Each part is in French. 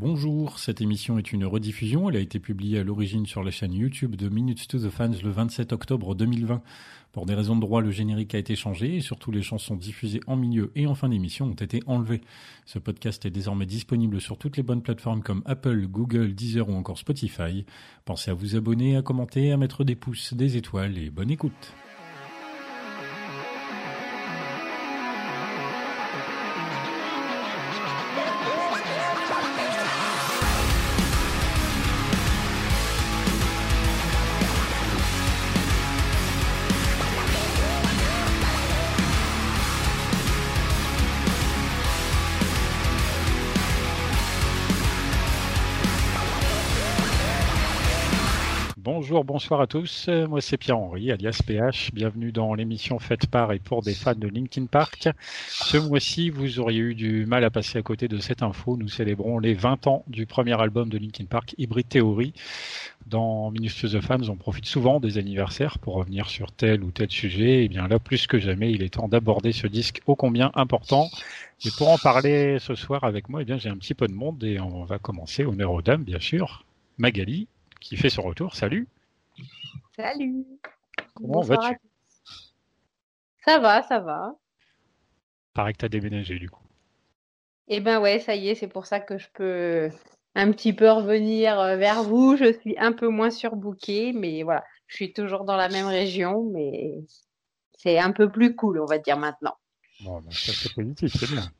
Bonjour, cette émission est une rediffusion. Elle a été publiée à l'origine sur la chaîne YouTube de Minutes to the Fans le 27 octobre 2020. Pour des raisons de droit, le générique a été changé et surtout les chansons diffusées en milieu et en fin d'émission ont été enlevées. Ce podcast est désormais disponible sur toutes les bonnes plateformes comme Apple, Google, Deezer ou encore Spotify. Pensez à vous abonner, à commenter, à mettre des pouces, des étoiles et bonne écoute. Bonsoir à tous. Moi, c'est Pierre-Henri, alias PH. Bienvenue dans l'émission faite par et pour des fans de Linkin Park. Ce mois-ci, vous auriez eu du mal à passer à côté de cette info. Nous célébrons les 20 ans du premier album de Linkin Park, Hybrid Theory. Dans Minus the Fans, on profite souvent des anniversaires pour revenir sur tel ou tel sujet. Et eh bien là, plus que jamais, il est temps d'aborder ce disque ô combien important. Et pour en parler ce soir avec moi, eh bien, j'ai un petit peu de monde et on va commencer au aux dames, bien sûr. Magali, qui fait son retour. Salut. Salut. Comment vas-tu Ça va, ça va. Paraît que tu as déménagé du coup. Eh ben ouais, ça y est, c'est pour ça que je peux un petit peu revenir euh, vers vous. Je suis un peu moins surbookée, mais voilà, je suis toujours dans la même région, mais c'est un peu plus cool, on va dire maintenant. Bon, ben, ça c'est positif, c'est bien.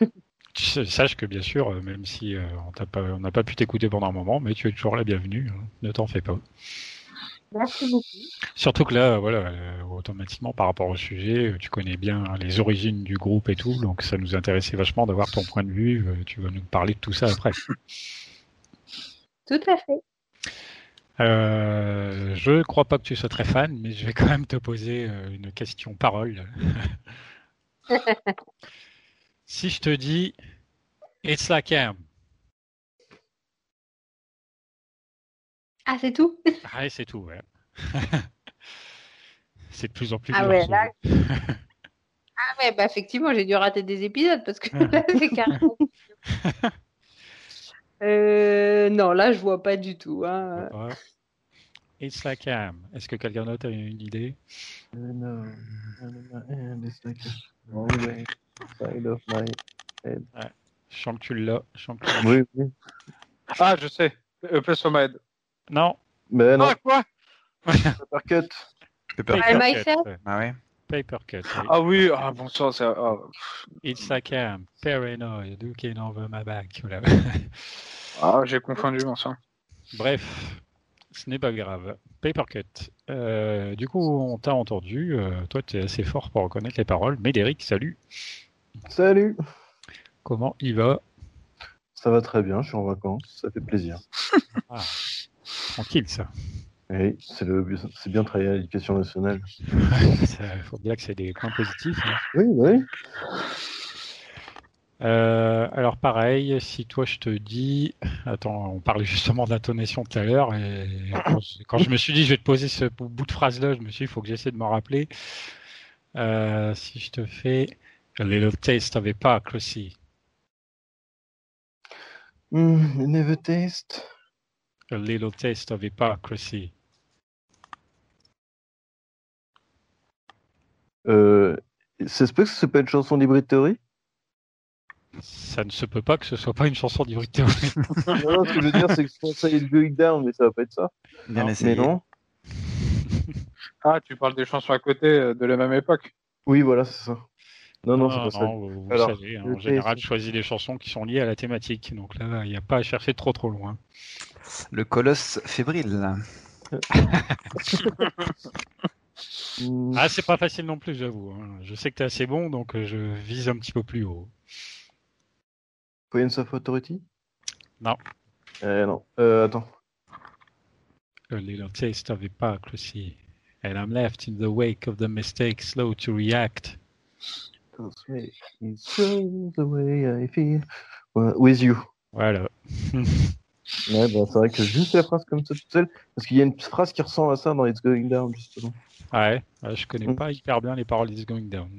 tu saches que bien sûr, euh, même si euh, on n'a pas, pu t'écouter pendant un moment, mais tu es toujours la bienvenue. Hein. Ne t'en fais pas. Merci beaucoup. Surtout que là, voilà, euh, automatiquement par rapport au sujet, tu connais bien les origines du groupe et tout, donc ça nous intéressait vachement d'avoir ton point de vue. tu vas nous parler de tout ça après. Tout à fait. Euh, je crois pas que tu sois très fan, mais je vais quand même te poser une question parole. Si je te dis It's like am. Ah, c'est tout? Ah, c'est tout, ouais. c'est de plus en plus ah Ouais, là... ah ouais, bah effectivement, j'ai dû rater des épisodes parce que là, c'est carrément. euh, non, là, je vois pas du tout. Hein. It's like am. Est-ce que quelqu'un d'autre a une idée? Non. It's like Side of my head. Ouais. Je sens que tu l'as. Oui, oui. Ah, je sais. E plus head. Non. Mais non. Ah, quoi? Paper cut. Paper cut. Ah ouais. Paper cut. Ah oui, ah bon ça, c'est. Oh. It's like I'm paranoid, looking over my back. ah, j'ai confondu mon sang. Bref, ce n'est pas grave. Papercut. Euh, du coup, on t'a entendu. Euh, toi, tu es assez fort pour reconnaître les paroles. Médéric, salut. Salut. Comment il va? Ça va très bien, je suis en vacances, ça fait plaisir. Ah, tranquille, ça. Oui, c'est, bien travailler à l'éducation nationale. Il faut dire que c'est des points positifs. Hein. Oui, oui. Euh, alors pareil, si toi je te dis, attends, on parlait justement de l'intonation tout à l'heure, et quand je, me suis dit je vais te poser ce bout de phrase là, je me suis dit il faut que j'essaie de m'en rappeler. Euh, si je te fais a little taste of hypocrisy. Mm, never taste. A little taste of hypocrisy. Euh, ça se peut que ce soit pas une chanson d'Hybrid Theory? Ça ne se peut pas que ce soit pas une chanson d'Hybrid non, ce que je veux dire, c'est que je pense que Going Down, mais ça va pas être ça. Bien essayé. Mais non. ah, tu parles des chansons à côté euh, de la même époque Oui, voilà, c'est ça. Non, non, c'est pas ça. Vous, savez, hein, en général, je choisis des chansons qui sont liées à la thématique. Donc là, il n'y a pas à chercher trop trop loin. Le colosse fébrile. ah, c'est pas facile non plus, j'avoue. Hein. Je sais que tu es assez bon, donc euh, je vise un petit peu plus haut. Queens of Authority? Non. Euh, non. Euh, attends. A little taste of hypocrisy. And I'm left in the wake of the mistake, slow to react. The way I feel. With you. Voilà. ouais, bah, c'est vrai que juste la phrase comme ça toute seule, parce qu'il y a une phrase qui ressemble à ça dans It's Going Down, justement. Ouais, je connais mm. pas hyper bien les paroles d'It's Going Down.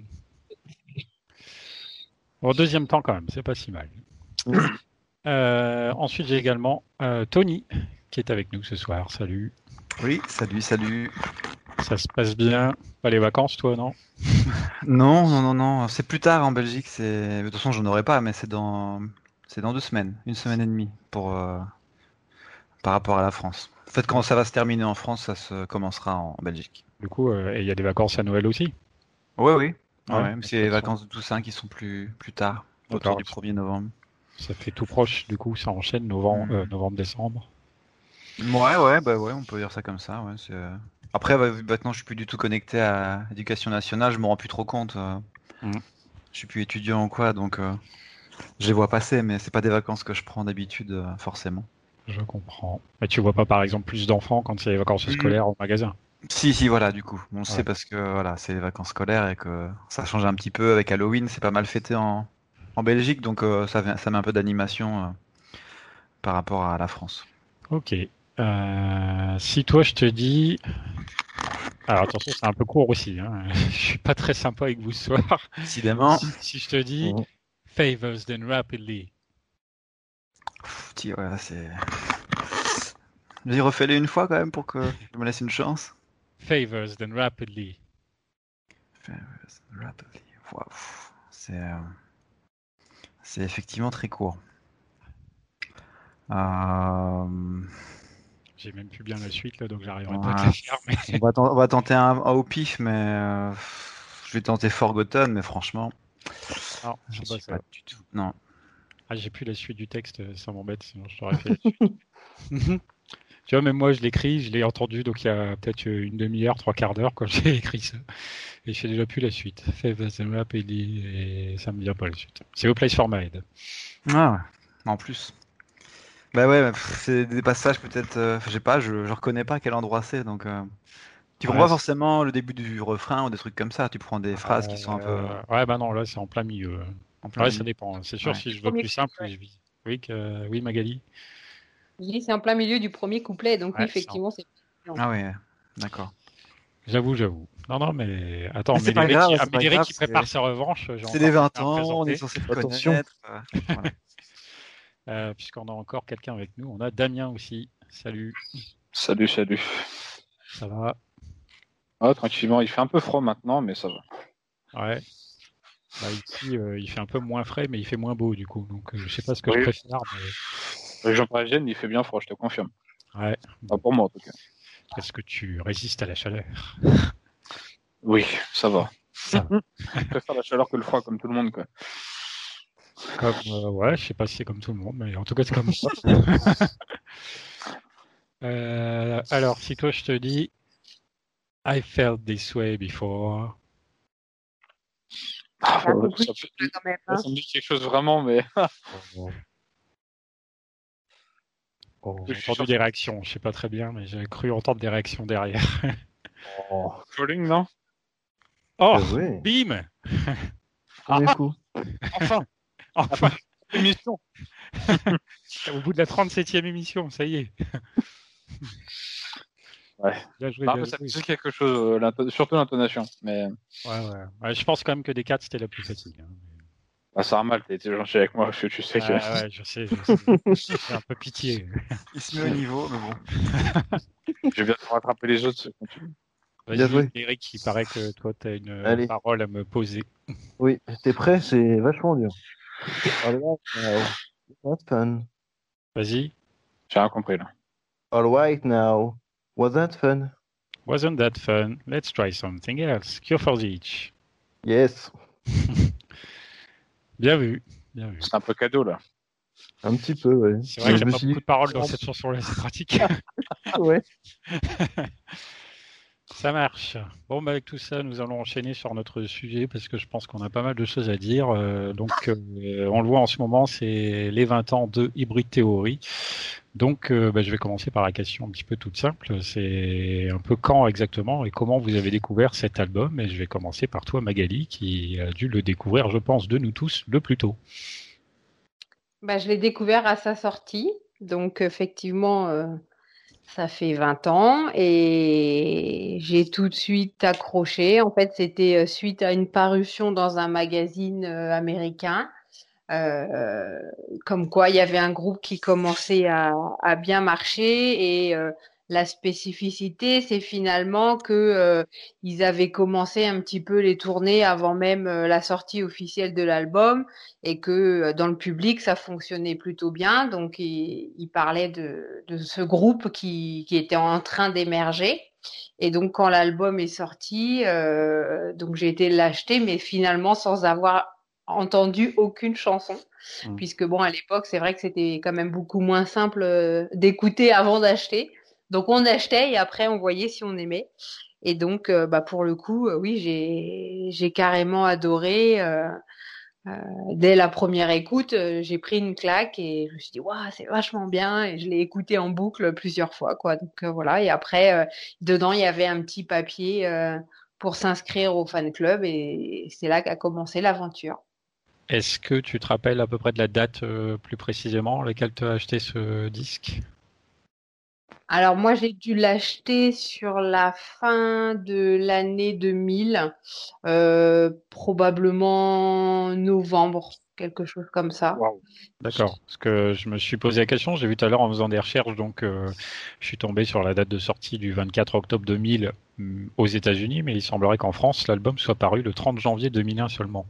Au deuxième temps, quand même, c'est pas si mal. Euh, ensuite, j'ai également euh, Tony qui est avec nous ce soir. Salut. Oui, salut, salut. Ça se passe bien. Pas les vacances, toi, non? Non, non, non, non. C'est plus tard en Belgique. C'est de toute façon, j'en aurai pas, mais c'est dans c'est dans deux semaines, une semaine et demie pour euh, par rapport à la France. En fait, quand ça va se terminer en France, ça se commencera en Belgique. Du coup, euh, et il y a des vacances à Noël aussi? Oui, oui. Ouais, Ouais, mais c'est les vacances de Toussaint qui sont plus plus tard, autour du 1er novembre. Ça fait tout proche, du coup, ça enchaîne novembre, Mm. euh, novembre décembre. Ouais, ouais, bah ouais, on peut dire ça comme ça. Ouais, c'est, Après, bah, maintenant, je suis plus du tout connecté à l'éducation nationale, je me rends plus trop compte. Mhm. Je suis plus étudiant ou quoi, donc euh, je les vois passer, mais c'est pas des vacances que je prends d'habitude, euh, forcément. Je comprends. Mais tu vois pas, par exemple, plus d'enfants quand c'est les vacances Mm. scolaires au magasin? Si, si, voilà, du coup, on le Ouais. sait parce que voilà, c'est les vacances scolaires et que ça change un petit peu avec Halloween, c'est pas mal fêté en, en Belgique, donc euh, ça, ça met un peu d'animation par rapport à la France. Ok. Euh, si toi, je te dis... Alors attention, c'est un peu court aussi. Hein. Je suis pas très sympa avec vous ce soir. Décidément, Si, si je te dis Mhm. favors then rapidly. Ouais, c'est. Vas-y, refais-les une fois quand même pour que je me laisse une chance. Favors then rapidly. Rapidly. Waouh. C'est euh, c'est effectivement très court. Euh, J'ai même plus bien la suite là, donc j'arriverai Ouais. pas à la faire. Mais... on, va ten- on va tenter un, un au pif, mais euh, je vais tenter Forgotten, mais franchement, Non, je pas suis ça. pas du tout. Non. Ah, j'ai plus la suite du texte, ça m'embête, sinon je t'aurais fait la suite. tu vois, même moi, je l'écris, je l'ai entendu, donc il y a peut-être une demi-heure, trois quarts d'heure quand j'ai écrit ça. Et je fais déjà plus la suite. Rapidly, et ça me vient pas la suite. C'est A Place for My Head. Ah. En plus. Bah ouais, c'est des passages peut-être, euh, je sais pas, je, je reconnais pas à quel endroit c'est, donc. euh, Tu Ouais, comprends pas forcément le début du refrain ou des trucs comme ça. Tu prends des phrases qui sont un peu Euh, Ouais, bah non, là, c'est en plein milieu. en plein Ouais, milieu. ça dépend. C'est sûr, Ouais. si je veux plus simple, couplet. je vis. Oui, que... oui, Magali. C'est en plein milieu du premier couplet, donc Ouais, oui, effectivement, c'est. Ah ouais, d'accord. J'avoue, j'avoue. Non, non, mais attends, Mais c'est pas Médéric, grave, qui- c'est ah, pas Médéric grave, qui prépare sa revanche. j'ai C'est les 20 quelqu'un à ans, on est censé Attention. connaître. euh, voilà. Euh, Puisqu'on a encore quelqu'un avec nous. On a Damien aussi. Salut, Salut, salut. ça va? Ah, tranquillement, il fait un peu froid maintenant, mais ça va. Ouais. Bah, ici, euh, il fait un peu moins frais, mais il fait moins beau du coup. Donc, euh, je sais pas ce que Oui. je préfère. Mais... Région parisienne, il fait bien froid, je te confirme. Ouais. Pas pour moi, en tout cas. Est-ce que tu résistes à la chaleur? Oui, ça va. Ça va. Je préfère la chaleur que le froid, comme tout le monde, quoi. Comme, euh, ouais, je sais pas si c'est comme tout le monde, mais en tout cas, c'est comme ça. Euh, alors, si toi, je te dis I felt this way before. Ah, ça, hein. me dit quelque chose vraiment, mais Oh. Oh, j'ai entendu sûr des réactions, je sais pas très bien, mais j'ai cru entendre des réactions derrière. Oh, Calling, non? Oh, joué? bim coup. Enfin Enfin Émission Au bout de la 37e émission, ça y est. Ouais. Bien joué, Non, ça dit quelque chose, euh, surtout l'intonation. Mais Ouais, ouais. Ouais, je pense quand même que des 4 c'était la plus facile. hein. bah, ça a mal, t'as été gentil avec moi, parce que tu sais que. Ah, ouais, je sais, je sais. J'ai un peu pitié. Il se met au niveau, mais bon. Je vais bien te rattraper les autres. continue. Bien joué. Vas-y, Eric, il paraît que toi, tu as une euh, Allez. parole à me poser. Oui, t'es prêt? C'est vachement dur. All right now. Was that fun? Vas-y. J'ai rien compris là. All right now. Was that fun? Wasn't that fun? Let's try something else. Cure for the itch. Yes. Bien vu. Bien vu. C'est un peu cadeau là. Un petit peu, ouais. C'est vrai me a pas beaucoup de paroles dans cette chanson-là, c'est pratique. Ouais. Ça marche. Bon, bah, avec tout ça, nous allons enchaîner sur notre sujet parce que je pense qu'on a pas mal de choses à dire. Euh, donc, euh, on le voit en ce moment, c'est les 20 ans de Hybrid Theory. Donc, euh, bah, je vais commencer par la question un petit peu toute simple. C'est un peu quand exactement et comment vous avez découvert cet album? Et je vais commencer par toi, Magali, qui a dû le découvrir, je pense, de nous tous le plus tôt. Bah, je l'ai découvert à sa sortie, donc effectivement, ça fait 20 ans et j'ai tout de suite accroché. En fait, c'était euh, suite à une parution dans un magazine euh, américain Euh, comme quoi il y avait un groupe qui commençait à, à bien marcher et euh, la spécificité, c'est finalement que euh, ils avaient commencé un petit peu les tournées avant même euh, la sortie officielle de l'album et que euh, dans le public ça fonctionnait plutôt bien. Donc ils il parlaient de, de, ce groupe qui, qui était en train d'émerger. Et donc quand l'album est sorti, donc j'ai été l'acheter, mais finalement sans avoir entendu aucune chanson. Mmh. Puisque bon, à l'époque, c'est vrai que c'était quand même beaucoup moins simple d'écouter avant d'acheter. Donc on achetait et après on voyait si on aimait. Et donc, euh, bah, pour le coup, euh, oui, j'ai, carrément adoré. Euh, dès la première écoute, j'ai pris une claque et je me suis dit, waouh, c'est vachement bien. Et je l'ai écouté en boucle plusieurs fois, quoi. Donc voilà. Et après, dedans, il y avait un petit papier pour s'inscrire au fan club et c'est là qu'a commencé l'aventure. Est-ce que tu te rappelles à peu près de la date plus précisément laquelle tu as acheté ce disque? Alors moi j'ai dû l'acheter sur la fin de l'année 2000, euh, probablement novembre, quelque chose comme ça. D'accord. Parce que je me suis posé la question, j'ai vu tout à l'heure en faisant des recherches, donc euh, je suis tombé sur la date de sortie du 24 octobre 2000 mm, aux États-Unis, mais il semblerait qu'en France l'album soit paru le 30 janvier 2001 seulement.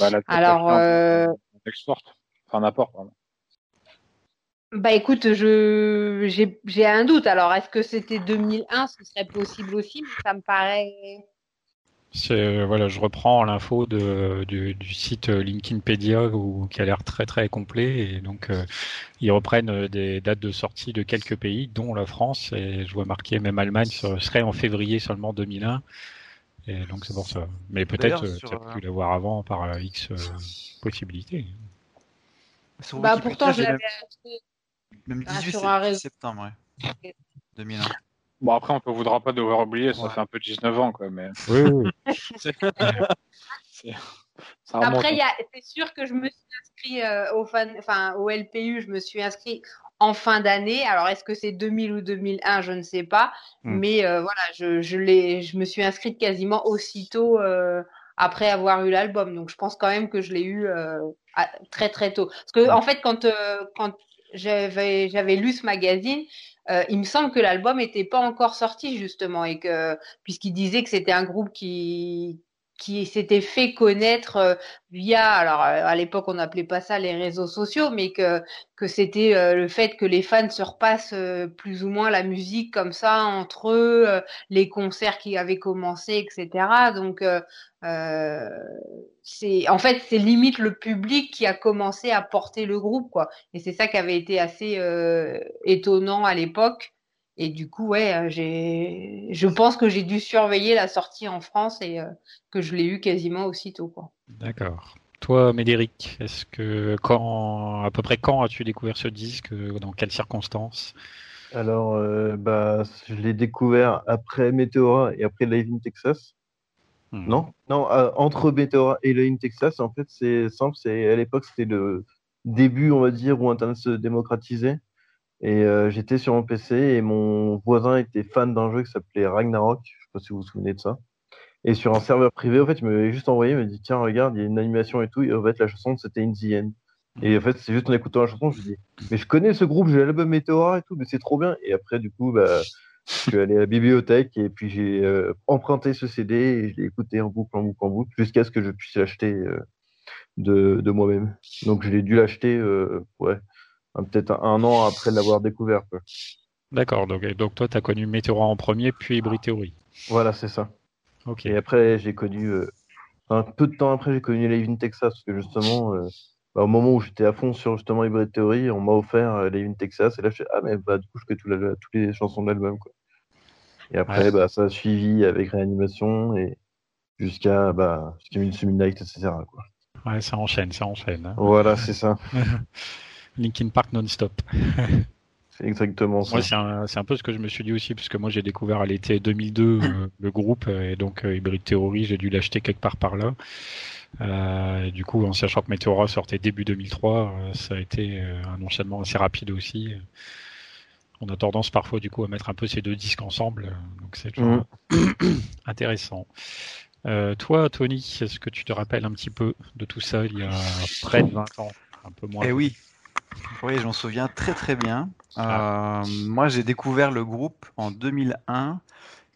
bah, Alors, euh... export, enfin n'importe. Bah écoute, je j'ai un doute. Alors, est-ce que c'était 2001 Ce serait possible aussi, mais ça me paraît. C'est voilà, je reprends l'info de du, du, site Linkinpedia où, qui a l'air très très complet et donc euh, ils reprennent euh, des dates de sortie de quelques pays, dont la France et je vois marqué même Allemagne serait en février seulement 2001 et donc c'est pour ça. Mais peut-être euh, tu as pu l'avoir avant par X possibilités. Bah pourtant je l'avais acheté même 18 ah, septembre, ouais. 2001. Bon, après, on ne voudra pas devoir oublier, ça fait un peu 19 ans, quoi, mais. Oui, oui. après, c'est sûr que je me suis inscrit euh, au, fan... enfin, au LPU, je me suis inscrit en fin d'année. Alors, est-ce que c'est 2000 ou 2001 Je ne sais pas. Hmm. Mais euh, voilà, je, je, je me suis inscrite quasiment aussitôt euh, après avoir eu l'album. Donc, je pense quand même que je l'ai eu euh, très, très tôt. Parce que, en fait, quand, euh, quand j'avais j'avais lu ce magazine, euh, il me semble que l'album n'était pas encore sorti justement et que puisqu'il disait que c'était un groupe qui qui s'était fait connaître euh, via alors euh, à l'époque on n'appelait pas ça les réseaux sociaux mais que que c'était euh, le fait que les fans se repassent plus ou moins la musique comme ça entre eux les concerts qui avaient commencé etc donc c'est en fait c'est limite le public qui a commencé à porter le groupe quoi. Et c'est ça qui avait été assez étonnant à l'époque et du coup, ouais, euh, j'ai, je pense que j'ai dû surveiller la sortie en France et euh, que je l'ai eu quasiment aussitôt, quoi. D'accord. Toi, Médéric, est-ce que quand, à peu près quand as-tu découvert ce disque? Dans quelles circonstances? Alors, euh, bah, je l'ai découvert après Meteora et après Live in Texas. Hmm. Non, non, entre Meteora et Live in Texas, en fait, c'est simple. C'est à l'époque, c'était le début, on va dire, où Internet se démocratisait. Et j'étais sur mon PC et mon voisin était fan d'un jeu qui s'appelait Ragnarok. Je sais pas si vous vous souvenez de ça. Et sur un serveur privé, en fait, il m'avait juste envoyé, il m'a dit tiens, regarde, il y a une animation et tout. Et en fait, la chanson, c'était In the End. Et en fait, c'est juste en écoutant la chanson, je me dis mais je connais ce groupe, j'ai l'album Meteor et tout, mais c'est trop bien. Et après, du coup, bah, je suis allé à la bibliothèque et puis j'ai euh, emprunté ce CD et je l'ai écouté en boucle, en boucle, en boucle, jusqu'à ce que je puisse l'acheter de, de moi-même. Donc, je l'ai dû l'acheter, ouais, peut-être un an après l'avoir découvert. D'accord, donc, donc toi, tu as connu Meteora en premier, puis Hybrid Theory. Voilà, c'est ça. Ok. Et après, j'ai connu, euh, un peu de temps après, j'ai connu Live in Texas, parce que justement, euh, bah, au moment où j'étais à fond sur justement Hybrid Theory, on m'a offert euh, Live in Texas, et là, je ah, mais bah, du coup, je connais toutes les chansons de l'album, quoi. Et après, bah, ça a suivi avec réanimation, et jusqu'à bah, jusqu'à une Night, etc. Quoi. Ouais, ça enchaîne, ça enchaîne. Hein. Voilà, c'est ça. Linkin Park non-stop. c'est exactement ça. c'est un, peu ce que je me suis dit aussi, puisque moi j'ai découvert à l'été 2002 euh, le groupe, et donc euh, Hybrid Theory, j'ai dû l'acheter quelque part par là. Euh, du coup, en sachant que Meteora sortait début 2003, ça a été un enchaînement assez rapide aussi. On a tendance parfois du coup à mettre un peu ces deux disques ensemble, donc c'est mm. intéressant. toi, Tony, est-ce que tu te rappelles un petit peu de tout ça il y a près de 20 ans Un peu moins? Eh oui, oui, j'en souviens très très bien. Ah. moi, j'ai découvert le groupe en 2001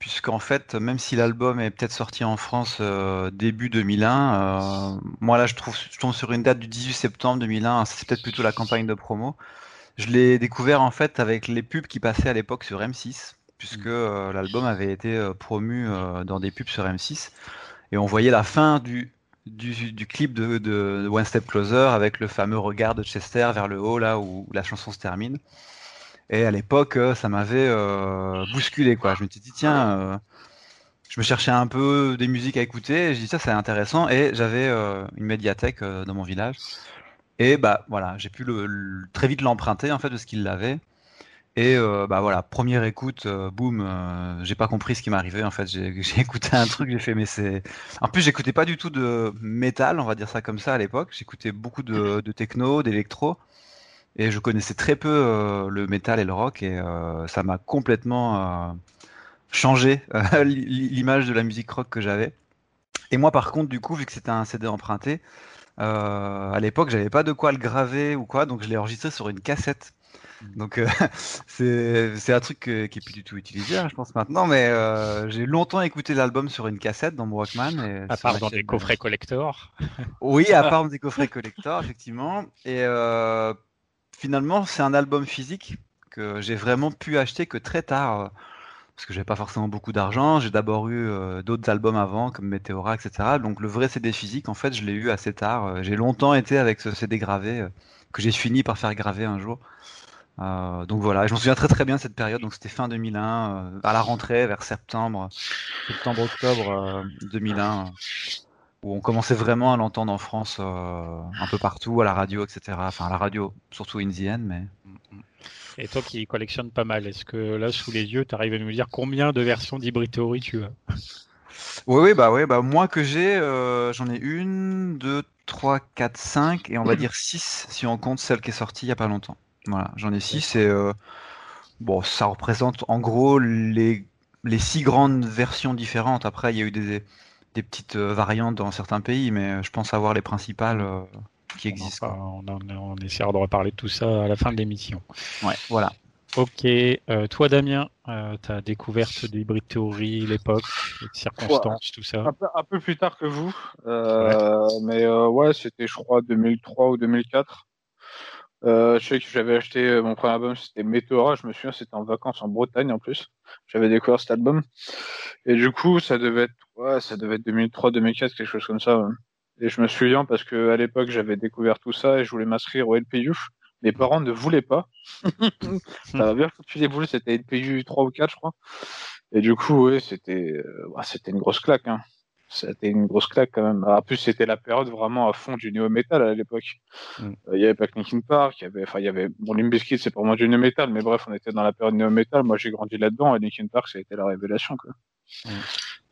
puisqu'en fait, même si l'album est peut-être sorti en France euh, début 2001, euh, moi là je trouve je tombe sur une date du 18 septembre 2001, c'est peut-être plutôt la campagne de promo. Je l'ai découvert en fait avec les pubs qui passaient à l'époque sur M6, puisque mm. euh, l'album avait été promu dans des pubs sur M6, et on voyait la fin du, du, clip de, One Step Closer avec le fameux regard de Chester vers le haut là où la chanson se termine. Et à l'époque, euh, ça m'avait euh, bousculé, quoi. Je me suis dit, tiens, euh, je me cherchais un peu des musiques à écouter. J'ai dit, ça, c'est intéressant. Et j'avais une médiathèque dans mon village. Et bah voilà, j'ai pu le, très vite l'emprunter en fait de ce qu'il avait. Et bah voilà, première écoute, boum, j'ai pas compris ce qui m'arrivait en fait. J'ai écouté un truc, j'ai fait mais c'est. En plus, j'écoutais pas du tout de métal, on va dire ça comme ça à l'époque. J'écoutais beaucoup de, de techno, d'électro. Et je connaissais très peu euh, le métal et le rock et euh, ça m'a complètement euh, changé l'image de la musique rock que j'avais. Et moi, par contre, du coup, vu que c'était un CD emprunté, à l'époque, j'avais pas de quoi le graver ou quoi, donc je l'ai enregistré sur une cassette. Mmh. Donc c'est un truc qui est plus du tout utilisé, hein, je pense maintenant, mais j'ai longtemps écouté l'album sur une cassette dans mon Walkman. Et à part dans des coffrets collector. Oui, à part dans des coffrets collector, effectivement. Et finalement, c'est un album physique que j'ai vraiment pu acheter que très tard. Euh, parce que j'avais pas forcément beaucoup d'argent. J'ai d'abord eu euh, d'autres albums avant, comme Meteora, etc. Donc le vrai CD physique, en fait, je l'ai eu assez tard. Euh, j'ai longtemps été avec ce CD gravé, que j'ai fini par faire graver un jour. Donc voilà, je me souviens très très bien de cette période. Donc c'était fin 2001, à la rentrée, vers septembre, septembre-octobre 2001 où on commençait vraiment à l'entendre en France euh, un peu partout, à la radio, etc. Enfin, à la radio, surtout Indienne, mais. Et toi qui collectionnes pas mal, est-ce que là, sous les yeux, tu arrives à nous dire combien de versions d'Hybrid Theory tu as? Oui, oui, bah oui, bah moi que j'ai, euh, j'en ai une, deux, trois, quatre, cinq, et on va dire six si on compte celle qui est sortie il y a pas longtemps. Voilà, j'en ai six et euh, bon, ça représente en gros les les six grandes versions différentes. Après, il y a eu des des petites euh, variantes dans certains pays, mais euh, je pense avoir les principales euh, qui existent. on, essaiera de reparler de tout ça à la fin de l'émission. Ouais, voilà. Ok, toi Damien, ta découverte de Hybrid Theory, l'époque, les circonstances, tout ça. Un peu, plus tard que vous, mais ouais, c'était je crois 2003 ou 2004. Je sais que j'avais acheté mon premier album, c'était Meteora, je me souviens, c'était en vacances en Bretagne en plus. J'avais découvert cet album. Et du coup, ça devait être Ouais, ça devait être 2003, 2004, quelque chose comme ça. Et je me souviens parce que à l'époque, j'avais découvert tout ça et je voulais m'inscrire au LPU. Mes parents ne voulaient pas. ça va bien foutu les boules, c'était LPU 3 ou 4, je crois. Et du coup, oui, c'était, euh, c'était une grosse claque. Hein. C'était une grosse claque quand même. En plus, c'était la période vraiment à fond du néo metal à l'époque. Mm. Euh, il y avait pas que Linkin Park, il y avait, enfin, il y avait, bon, Limp Bizkit, c'est pour moi du néo metal, mais bref, on était dans la période néo metal. Moi, j'ai grandi là-dedans et Linkin Park, ça a été la révélation, quoi. Mm.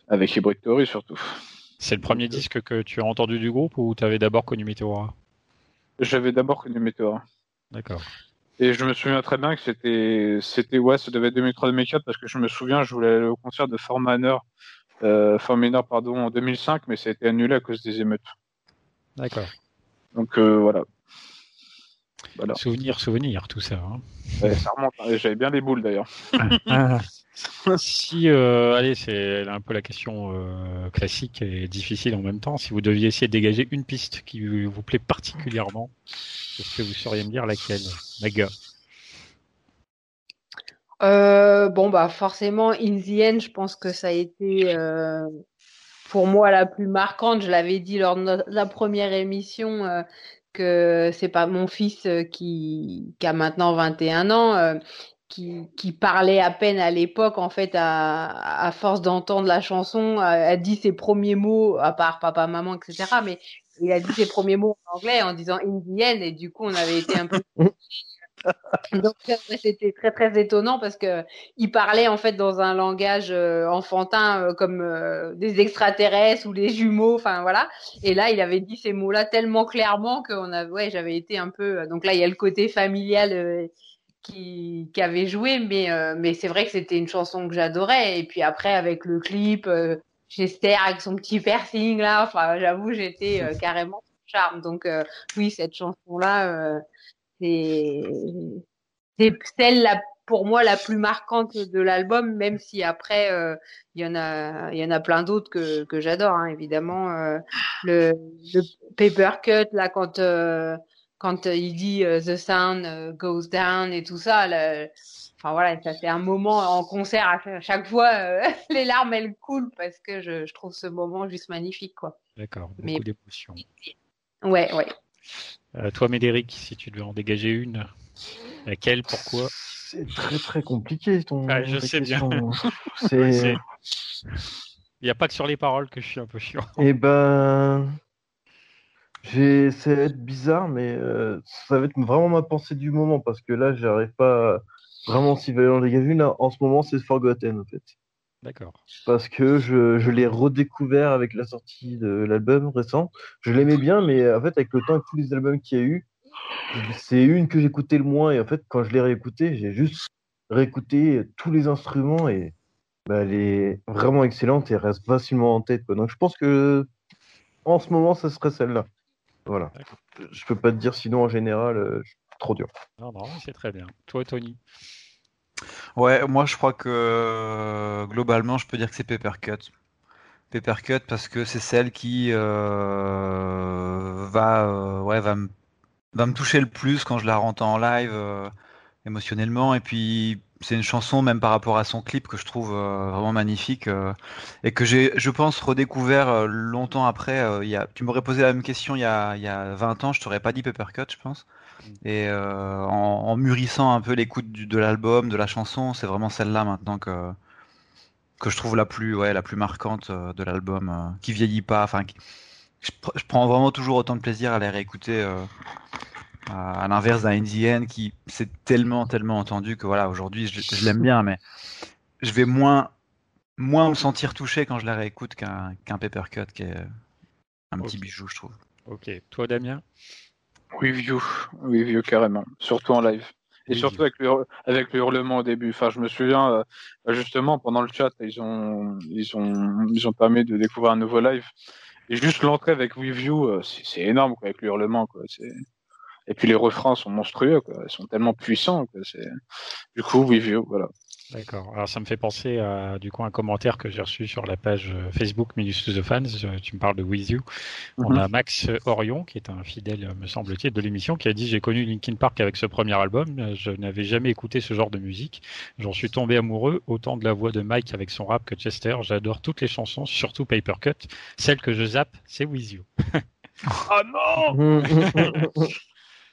Avec Hybrid Theory surtout. C'est le premier disque que tu as entendu du groupe ou tu avais d'abord connu Meteora? J'avais d'abord connu Meteora. D'accord. Et je me souviens très bien que c'était, c'était ouais, ça devait être 2003-2004 parce que je me souviens, je voulais aller au concert de Formaner, euh, pardon, en 2005, mais ça a été annulé à cause des émeutes. D'accord. Donc euh, voilà. voilà. Souvenir, souvenir, tout ça. Hein. Ouais, ça remonte. Hein, j'avais bien les boules d'ailleurs. Ah. si, euh, allez, c'est un peu la question euh, classique et difficile en même temps. Si vous deviez essayer de dégager une piste qui vous plaît particulièrement, est-ce que vous sauriez me dire laquelle, Maga euh, Bon, bah forcément, In the End, je pense que ça a été pour moi la plus marquante. Je l'avais dit lors de la première émission que c'est pas mon fils qui, qui a maintenant 21 ans qui, qui, parlait à peine à l'époque, en fait, à, à force d'entendre la chanson, a, dit ses premiers mots, à part papa, maman, etc. Mais il a dit ses premiers mots en anglais en disant indienne, et du coup, on avait été un peu. Donc c'était très très étonnant parce que il parlait en fait dans un langage euh, enfantin euh, comme euh, des extraterrestres ou les jumeaux, enfin voilà. Et là il avait dit ces mots-là tellement clairement qu'on a, ouais, j'avais été un peu. Donc là il y a le côté familial qui, avait joué, mais, euh, mais c'est vrai que c'était une chanson que j'adorais. Et puis après, avec le clip, euh, Chester avec son petit piercing là. Enfin, j'avoue, j'étais euh, carrément charme. Donc oui, cette chanson-là, c'est c'est celle là pour moi la plus marquante de l'album, même si après il y en a il y en a plein d'autres que que j'adore hein, évidemment le, le paper cut là quand quand il dit the sound goes down et tout ça enfin voilà, ça c'est un moment en concert à chaque fois, euh, les larmes elles coulent parce que je, je, trouve ce moment juste magnifique quoi. D'accord, beaucoup d'émotions. Ouais, ouais. Euh, toi, Médéric, si tu devais en dégager une, laquelle, pourquoi? C'est très très compliqué ton. Ah, je sais bien. c'est. Il n'y a pas que sur les paroles que je suis un peu chiant. Eh ben, va être bizarre, mais euh, ça va être vraiment ma pensée du moment parce que là, j'arrive pas. Vraiment, si vous en dégager une, en ce moment, c'est Forgotten, en fait. D'accord. Parce que je, je l'ai redécouvert avec la sortie de l'album récent. Je l'aimais bien, mais en fait, avec le temps et tous les albums qu'il y a eu, c'est une que j'écoutais le moins. Et en fait, quand je l'ai réécouté, j'ai juste réécouté tous les instruments et bah, elle est vraiment excellente et reste facilement en tête. Quoi. Donc, je pense que en ce moment, ça serait celle-là. Voilà. Je peux pas te dire sinon en général, euh, trop dur. Non, non, c'est très bien. Toi, Tony? Ouais, moi je crois que euh, globalement, je peux dire que c'est Papercut. Papercut parce que c'est celle qui euh, va, euh, ouais, va me toucher le plus quand je la rentre en live émotionnellement et puis c'est une chanson même par rapport à son clip que je trouve vraiment magnifique et que j'ai je pense redécouvert longtemps après tu m'aurais posé la même question il y a, il y a 20 ans je t'aurais pas dit Papercut je pense et euh, en, mûrissant un peu l'écoute de l'album, de la chanson, c'est vraiment celle-là maintenant que que je trouve la plus ouais la plus marquante euh, de l'album, euh, qui vieillit pas. Enfin, je, prends vraiment toujours autant de plaisir à les réécouter. à, l'inverse d'un Indian qui s'est tellement tellement entendu que voilà aujourd'hui je, l'aime bien mais je vais moins moins me sentir touché quand je la réécoute qu'un qu'un Papercut qui est un petit bijou je trouve. Ok, toi Damien? Oui, View, oui, View carrément, surtout en live. Et surtout avec le, avec le hurlement au début. Enfin, je me souviens euh, justement pendant le chat, ils ont ils ont ils ont permis de découvrir un nouveau live. Et juste l'entrée avec WeView, euh, c'est énorme quoi, avec le hurlement quoi. Et puis les refrains sont monstrueux quoi, ils sont tellement puissants c'est. Du coup, WeView, voilà. D'accord. Alors ça me fait penser à du coup un commentaire que j'ai reçu sur la page euh, Facebook Minus to the Fans. Euh, tu me parles de With You. On mhm. a Max Orion qui est un fidèle, me semble-t-il, de l'émission, qui a dit j'ai connu Linkin Park avec ce premier album. Je n'avais jamais écouté ce genre de musique. J'en suis tombé amoureux autant de la voix de Mike avec son rap que Chester. J'adore toutes les chansons, surtout Paper Cut. Celle que je zappe, c'est With You. oh non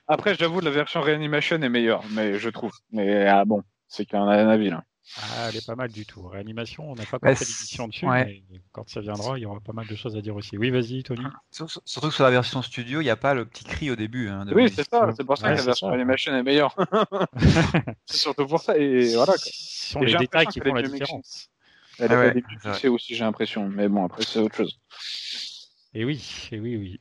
Après, j'avoue, la version Reanimation est meilleure, mais je trouve. Mais ah bon, c'est qu'un avis là. Ah, elle est pas mal du tout. Réanimation, on n'a pas encore fait d'édition dessus, mais quand ça viendra, il y aura pas mal de choses à dire aussi. Oui, vas-y, Tony. Surtout que sur la version studio, il n'y a pas le petit cri au début. Hein, oui, c'est ça. C'est pour ça que la version Reanimation est meilleure. c'est surtout pour ça. Et voilà. Ce sont les détails qui font la différence. Elle a ah des succès aussi, j'ai l'impression. Mais bon, après, c'est autre chose. Et oui, et oui, oui.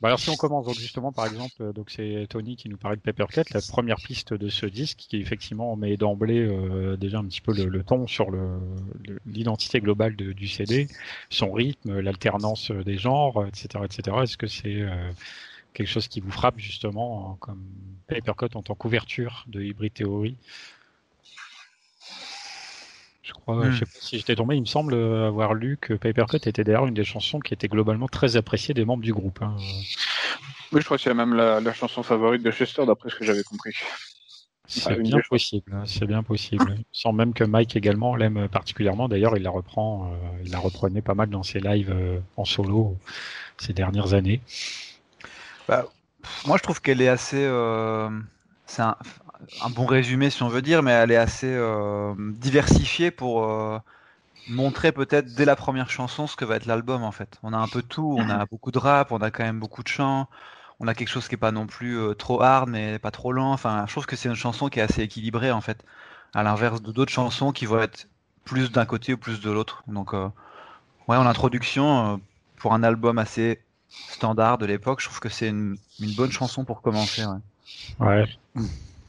Bah alors si on commence donc justement par exemple, euh, donc c'est Tony qui nous parlait de Papercut, la première piste de ce disque qui effectivement met d'emblée euh, déjà un petit peu le, ton sur l'identité globale du CD, son rythme, l'alternance des genres, etc., etc. Est-ce que c'est euh, quelque chose qui vous frappe justement comme Papercut en tant qu'ouverture de Hybrid Theory? Je crois, je sais hmm. pas si j'étais tombé, il me semble avoir lu que Papercut était d'ailleurs une des chansons qui était globalement très appréciée des membres du groupe. Hein. Oui, je crois que c'est même la, chanson favorite de Chester, d'après ce que j'avais compris. C'est bien possible, hein, c'est bien possible. Sans même que Mike également l'aime particulièrement. D'ailleurs, il la reprend, euh, il la reprenait pas mal dans ses lives euh, en solo ces dernières années. Bah, moi, je trouve qu'elle est assez. Euh, c'est un, un bon résumé si on veut dire, mais elle est assez euh, diversifiée pour euh, montrer peut-être dès la première chanson ce que va être l'album en fait. On a un peu tout, on a beaucoup de rap, on a quand même beaucoup de chants, on a quelque chose qui est pas non plus euh, trop hard mais pas trop lent. Enfin, je trouve que c'est une chanson qui est assez équilibrée en fait, à l'inverse de d'autres chansons qui vont être plus d'un côté ou plus de l'autre. Donc, ouais, en introduction, pour un album assez standard de l'époque, je trouve que c'est une, bonne chanson pour commencer. Ouais. ouais.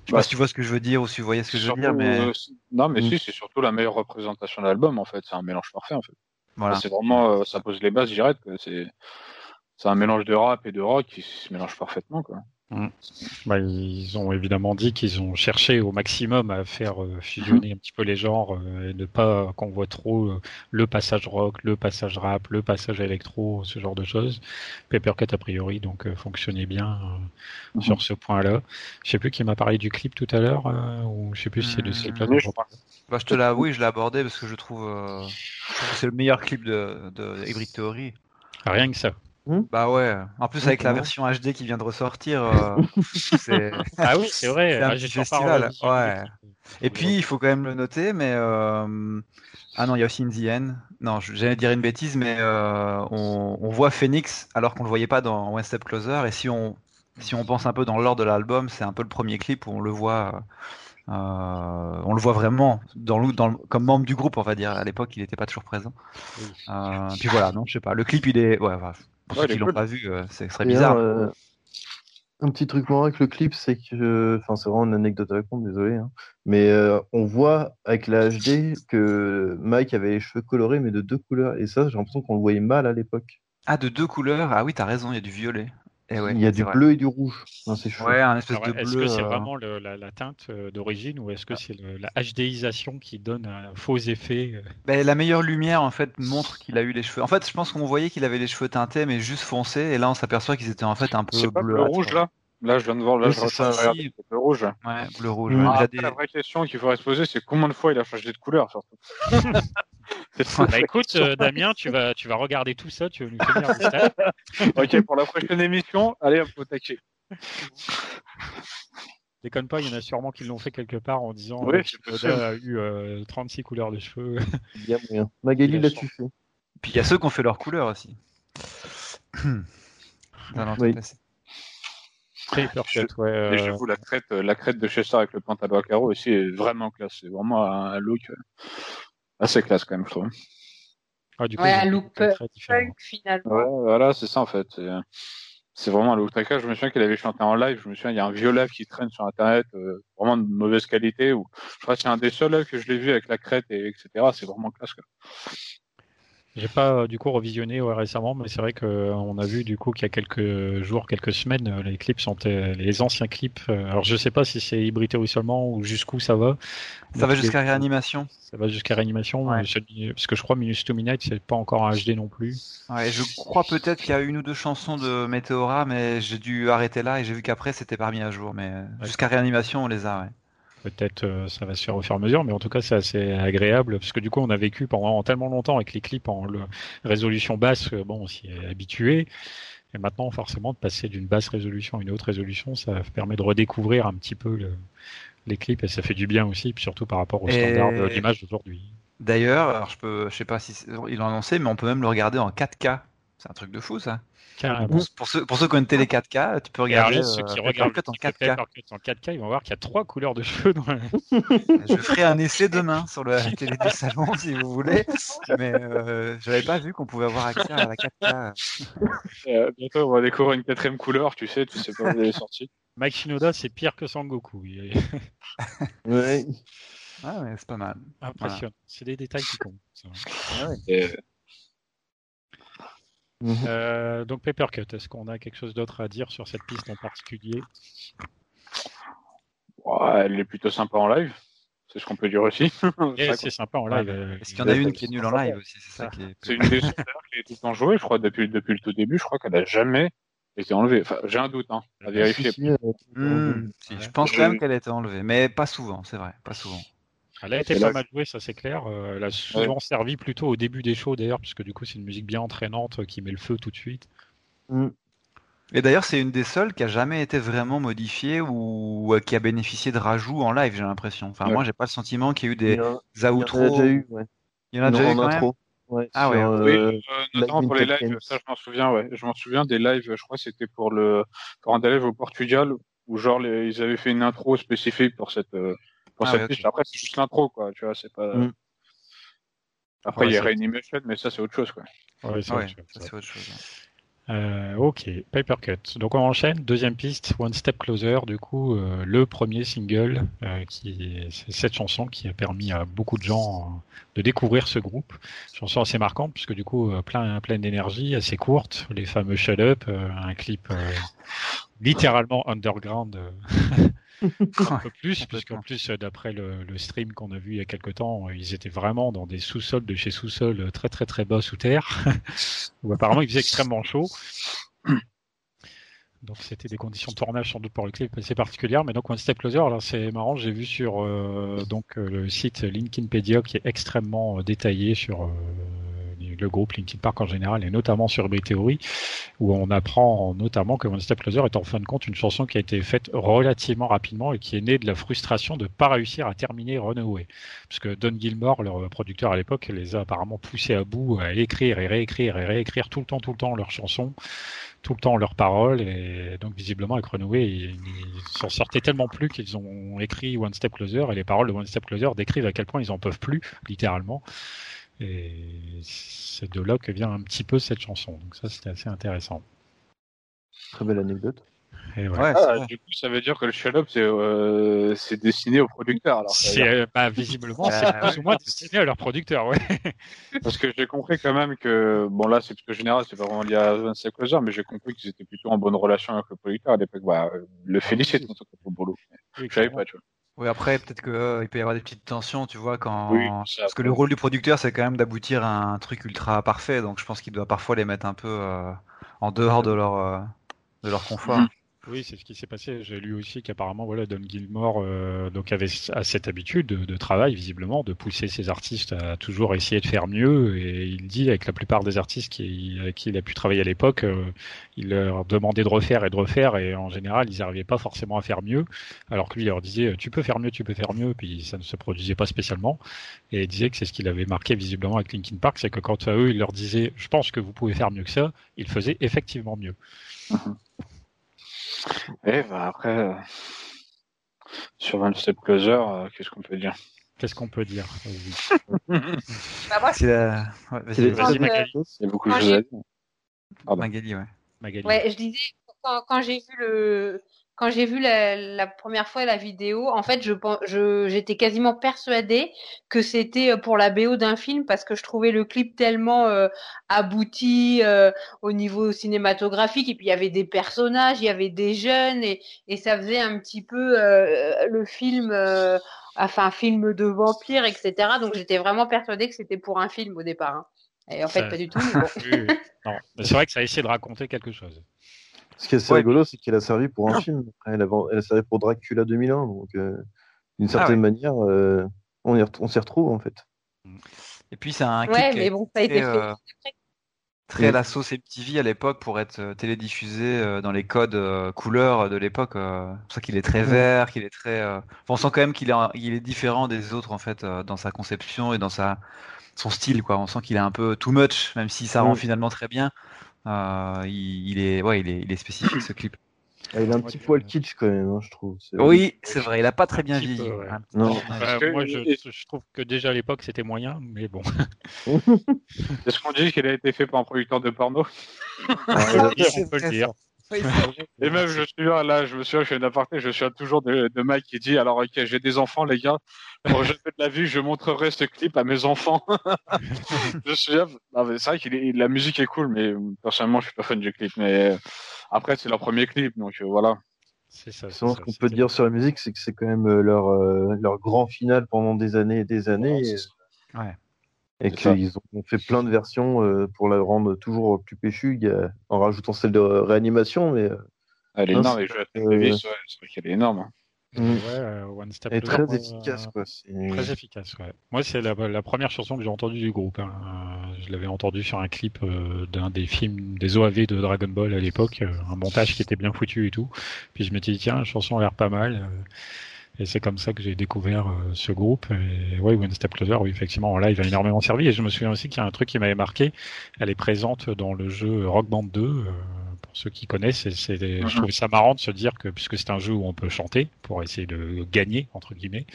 Je sais pas bah, si tu vois ce que je veux dire ou si vous voyez ce que je veux dire, mais. Euh, non, mais mm. si, c'est surtout la meilleure représentation de l'album, en fait. C'est un mélange parfait, en fait. Voilà. C'est vraiment, ça pose les bases directes. C'est, c'est un mélange de rap et de rock qui se mélange parfaitement, quoi. Mm. Bah, ils ont évidemment dit qu'ils ont cherché au maximum à faire euh, fusionner un petit peu les genres euh, et ne pas qu'on voit trop euh, le passage rock, le passage rap, le passage électro, ce genre de choses. Papercut a priori donc fonctionnait bien sur ce point-là. Je sais plus qui m'a parlé du clip tout à l'heure ou je sais plus si c'est de cette dont je parle. Bah, je te l'avoue, oui, je l'ai abordé parce que je trouve, que c'est le meilleur clip de, de Hybrid Theory. Rien que ça. Hmm? Bah ouais. En plus avec la version HD qui vient de ressortir, euh, c'est ah oui c'est vrai. un ah, festival. Ouais. Et puis il faut quand même le noter, mais euh... ah non il y a aussi In the End. Non j'allais dire une bêtise, mais euh, on... on, voit Phoenix alors qu'on le voyait pas dans One Step Closer. Et si on si on pense un peu dans l'ordre de l'album, c'est un peu le premier clip où on le voit. Euh, on le voit vraiment dans le, dans comme membre du groupe, on va dire. À l'époque, il n'était pas toujours présent. Euh, puis voilà, non, je sais pas. Le clip, il est, ouais, pour ceux qui l'ont pas vu, euh, ce serait bizarre. Euh, un petit truc marrant avec le clip, c'est que, enfin, c'est vraiment une anecdote à raconter, désolé, hein. mais euh, on voit avec la HD que Mike avait les cheveux colorés, mais de deux couleurs, et ça, j'ai l'impression qu'on le voyait mal à l'époque. Ah, de deux couleurs? Ah oui, t'as raison, il y a du violet. Eh il y a du bleu et du rouge Ouais, un espèce de bleu. Est-ce que c'est vraiment la, teinte d'origine ou est-ce que ah. c'est la HDisation qui donne un faux effet ben, La meilleure lumière en fait montre qu'il a eu les cheveux. En fait, je pense qu'on voyait qu'il avait les cheveux teintés mais juste foncés et là on s'aperçoit qu'ils étaient en fait un peu bleu. bleu rouge là Là, je viens de voir, là, je ça, bleu rouge. Ouais, bleu rouge. La vraie question qu'il faudrait se poser, c'est combien de fois il a changé de couleur, surtout. bah, écoute, euh, Damien, tu vas, tu vas regarder tout ça, tu vas nous tenir un Ok, pour la prochaine émission, allez, hop, au taquet. Déconne pas, il y en a sûrement qui l'ont fait quelque part en disant oui, que a eu 36 euh, couleurs de cheveux. Bien, bien. Magali l'a-tu fait Puis il y a ceux qui ont fait leur couleur aussi. non, oui. Ouais, euh... j'avoue, la crête, la crête de Chester avec le pantalon à carreaux aussi est vraiment classe. C'est vraiment un look assez classe quand même, je trouve. Ah, du coup, ouais, un look punk finalement. Ouais, voilà, c'est ça en fait. C'est vraiment un look très classe. Je me souviens qu'il avait chanté en live. Je me souviens, il y a un vieux live qui traîne sur internet, euh, vraiment de mauvaise qualité. Ou je crois que c'est un des seuls lives que je l'ai vu avec la crête et etc. C'est vraiment classe. Quoi. J'ai pas euh, du coup revisionné récemment, mais c'est vrai qu'on euh, a vu du coup qu'il y a quelques jours, quelques semaines, euh, les clips sont les anciens clips. alors je sais pas si c'est ou seulement ou jusqu'où ça va. Ça va jusqu'à réanimation. Ça va jusqu'à réanimation, parce que je crois Minus to Midnight c'est pas encore un HD non plus. Ouais, je crois peut-être qu'il y a une ou deux chansons de Meteora, mais j'ai dû arrêter là et j'ai vu qu'après c'était pas mis à jour, mais jusqu'à réanimation on les a. Ouais. Peut-être euh, ça va se faire au fur et à mesure, mais en tout cas c'est assez agréable parce que du coup on a vécu pendant tellement longtemps avec les clips en résolution basse, bon on s'y est habitué. Et maintenant forcément de passer d'une basse résolution à une haute résolution, ça permet de redécouvrir un petit peu les clips et ça fait du bien aussi, surtout par rapport aux standards de l'image d'aujourd'hui. D'ailleurs, alors je peux, je sais pas si il l'a annoncé, mais on peut même le regarder en 4K. C'est un truc de fou ça. Pour, ceux, pour ceux qui ont une télé 4K, tu peux regarder. ceux qui euh, regardent en 4K. en 4K, ils vont voir qu'il y a trois couleurs de cheveux. Dans je ferai un essai demain sur la télé du salon si vous voulez, mais euh, je n'avais pas vu qu'on pouvait avoir accès à la 4K. Euh, bientôt, on va découvrir une quatrième couleur, tu sais, tu sais pas où elle est sortie. Mike Shinoda, c'est pire que Sangoku. ouais. Ah ouais, c'est pas mal. Impressionnant. C'est des détails qui comptent. Ah. Mhm. Euh, donc Papercut, est-ce qu'on a quelque chose d'autre à dire sur cette piste en particulier? Elle est plutôt sympa en live. C'est ce qu'on peut dire aussi. c'est sympa en live. Euh, est-ce qu'il y en a une qui est nulle en live aussi C'est ça qui est. C'est une des qui est tout le temps jouée, je crois, depuis, depuis le tout début. Je crois qu'elle n'a jamais été enlevée. Enfin, j'ai un doute, hein, à vérifier. Hmm, je pense quand même qu'elle a été enlevée, mais pas souvent, c'est vrai, pas souvent. Elle a été pas mal jouée, ça c'est clair. Euh, elle a souvent servi plutôt au début des shows d'ailleurs, puisque du coup c'est une musique bien entraînante euh, qui met le feu tout de suite. Mm. Et d'ailleurs, c'est une des seules qui a jamais été vraiment modifiée ou euh, qui a bénéficié de rajouts en live, j'ai l'impression. Enfin, moi, j'ai pas le sentiment qu'il y a eu des outros. Il y en a déjà eu, ouais. Il y en a déjà eu quand même. Ouais, ah ouais. oui, notamment pour les lives, ça je m'en souviens, ouais. Je m'en souviens des lives, je crois que c'était pour le pour un des lives au Portugal où genre ils avaient fait une intro spécifique pour cette pour ah cette Après, c'est juste l'intro, quoi. Tu vois, c'est pas. Mm. Après, il y a Reanimation, mais ça, c'est autre chose, quoi. Ouais, c'est autre, chose. Euh, ok, Paper Cut. Donc on enchaîne. Deuxième piste, One Step Closer. Du coup, euh, le premier single, euh, qui c'est cette chanson qui a permis à beaucoup de gens de découvrir ce groupe. Chanson assez marquante puisque du coup plein plein d'énergie, assez courte. Les fameux Shut Up, un clip littéralement underground. un peu plus, puisqu'en plus, d'après le, le, stream qu'on a vu il y a quelque temps, ils étaient vraiment dans des sous-sols de chez sous-sol très très très bas sous terre, où apparemment il faisait extrêmement chaud. Donc c'était des conditions de tournage sans doute pour le clip assez particulières. Mais donc One Step Closer, alors c'est marrant, j'ai vu sur euh, donc euh, le site Linkinpedia qui est extrêmement euh, détaillé sur le groupe Linkin Park en général, et notamment sur B-Theory, où on apprend notamment que One Step Closer est en fin de compte une chanson qui a été faite relativement rapidement et qui est née de la frustration de ne pas réussir à terminer Runaway. Parce que Don Gilmore, leur producteur à l'époque, les a apparemment poussés à bout à écrire et réécrire et réécrire tout le temps, tout le temps leurs chansons tout le temps leurs paroles et donc visiblement avec Runaway ils s'en sortaient tellement plus qu'ils ont écrit One Step Closer et les paroles de One Step Closer décrivent à quel point ils en peuvent plus littéralement et c'est de là que vient un petit peu cette chanson. Donc ça, c'était assez intéressant. Très belle anecdote. Et ouais. ah, du coup, ça veut dire que le shut-up, c'est euh, destiné aux producteurs. Alors, c'est bah, visiblement, c'est plus ou moins destiné à leurs producteurs, ouais. Parce que j'ai compris quand même que, bon là, c'est plutôt général, c'est pas vraiment lié à 25 Closer, mais j'ai compris qu'ils étaient plutôt en bonne relation avec le producteur à l'époque. Bah, le félicite en tout cas pour le boulot. Oui, je savais pas, tu vois. Oui, après, peut-être qu'il euh, peut y avoir des petites tensions, tu vois, quand. Parce que le rôle du producteur, c'est quand même d'aboutir à un truc ultra parfait, donc je pense qu'il doit parfois les mettre un peu euh, en dehors de leur, euh, de leur confort. Mm. Oui, c'est ce qui s'est passé. J'ai lu aussi qu'apparemment, voilà, Don Gilmore euh, donc avait cette habitude de, travail, visiblement, de pousser ses artistes à toujours essayer de faire mieux. Et il dit, avec la plupart des artistes qui, avec qui il a pu travailler à l'époque, euh, il leur demandait de refaire et de refaire, et en général, ils n'arrivaient pas forcément à faire mieux. Alors que lui, il leur disait, tu peux faire mieux, tu peux faire mieux, puis ça ne se produisait pas spécialement. Et il disait que c'est ce qu'il avait marqué visiblement avec Linkin Park, c'est que quand à eux, il leur disait, je pense que vous pouvez faire mieux que ça, ils faisaient effectivement mieux. Et bah après, euh, sur One Step Closer, euh, qu'est-ce qu'on peut dire? Qu'est-ce qu'on peut dire? Bah moi, c'est la... ouais, vas-y, vas Magali. Il y a beaucoup de choses à dire. Magali, ouais. Magali. Ouais, je disais, quand, quand j'ai vu le, quand j'ai vu la, la, première fois la vidéo, en fait, je, je j'étais quasiment persuadée que c'était euh, pour la BO d'un film parce que je trouvais le clip tellement euh, abouti euh, au niveau cinématographique et puis il y avait des personnages, il y avait des jeunes et, et ça faisait un petit peu le film, enfin film de vampire, etc. Donc j'étais vraiment persuadée que c'était pour un film au départ. Hein. Et en fait, pas du tout. c'est vrai que ça a essayé de raconter quelque chose. Ce qui est assez rigolo, c'est qu'elle a servi pour un film. Elle a, elle a, servi pour Dracula 2001. Donc, euh, d'une ah certaine manière, euh, on, on s'y retrouve en fait. Et puis, c'est un ouais, mais bon, ça a été fait. Euh, très la sauce MTV à l'époque pour être télédiffusé dans les codes couleurs de l'époque. c'est pour ça qu'il est très vert, qu'il est très. on sent quand même qu'il est, il est différent des autres en fait dans sa conception et dans sa son style quoi. On sent qu'il est un peu too much, même si ça rend finalement très bien. Euh, il, est, ouais, il est, il est spécifique ce clip. Ah, il a un petit poil kitsch quand même, hein, je trouve. Oui, c'est vrai, il a pas très bien vieilli. Non. moi, je, trouve que déjà à l'époque c'était moyen, mais bon. Est-ce qu'on dit qu'il a été fait par un producteur de porno ah, On peut le dire. Et même, je suis là, là, je me souviens, je fais une aparté, je suis toujours de, de Mike qui dit, alors, ok, j'ai des enfants, les gars, pour je fais de la vie, je montrerai ce clip à mes enfants. je suis c'est vrai que la musique est cool, mais personnellement, je suis pas fan du clip, mais après, c'est leur premier clip, donc euh, voilà. C'est ça. ce qu'on peut dire sur la musique, c'est que c'est quand même euh, leur, euh, leur grand final pendant des années et des années. Ouais. Et qu'ils ont fait plein de versions euh, pour la rendre toujours plus péchue, en rajoutant celle de réanimation. Mais, euh, elle est énorme, et c'est vrai qu'elle est énorme. Hein. Mm. Ouais, euh, One Step Elle est très efficace. Quoi. Très efficace, ouais. Moi, c'est la, la, première chanson que j'ai entendue du groupe. Hein. Je l'avais entendue sur un clip d'un des films, des OAV de Dragon Ball à l'époque, un montage qui était bien foutu et tout. Puis je me suis dit, tiens, la chanson a l'air pas mal. Et c'est comme ça que j'ai découvert euh, ce groupe. Et ouais, One Step Closer, oui, effectivement, en live, a énormément servi. Et je me souviens aussi qu'il y a un truc qui m'avait marqué. Elle est présente dans le jeu Rock Band 2. Euh, pour ceux qui connaissent, c'est, je Mhm. trouve ça marrant de se dire que puisque c'est un jeu où on peut chanter pour essayer de gagner entre guillemets,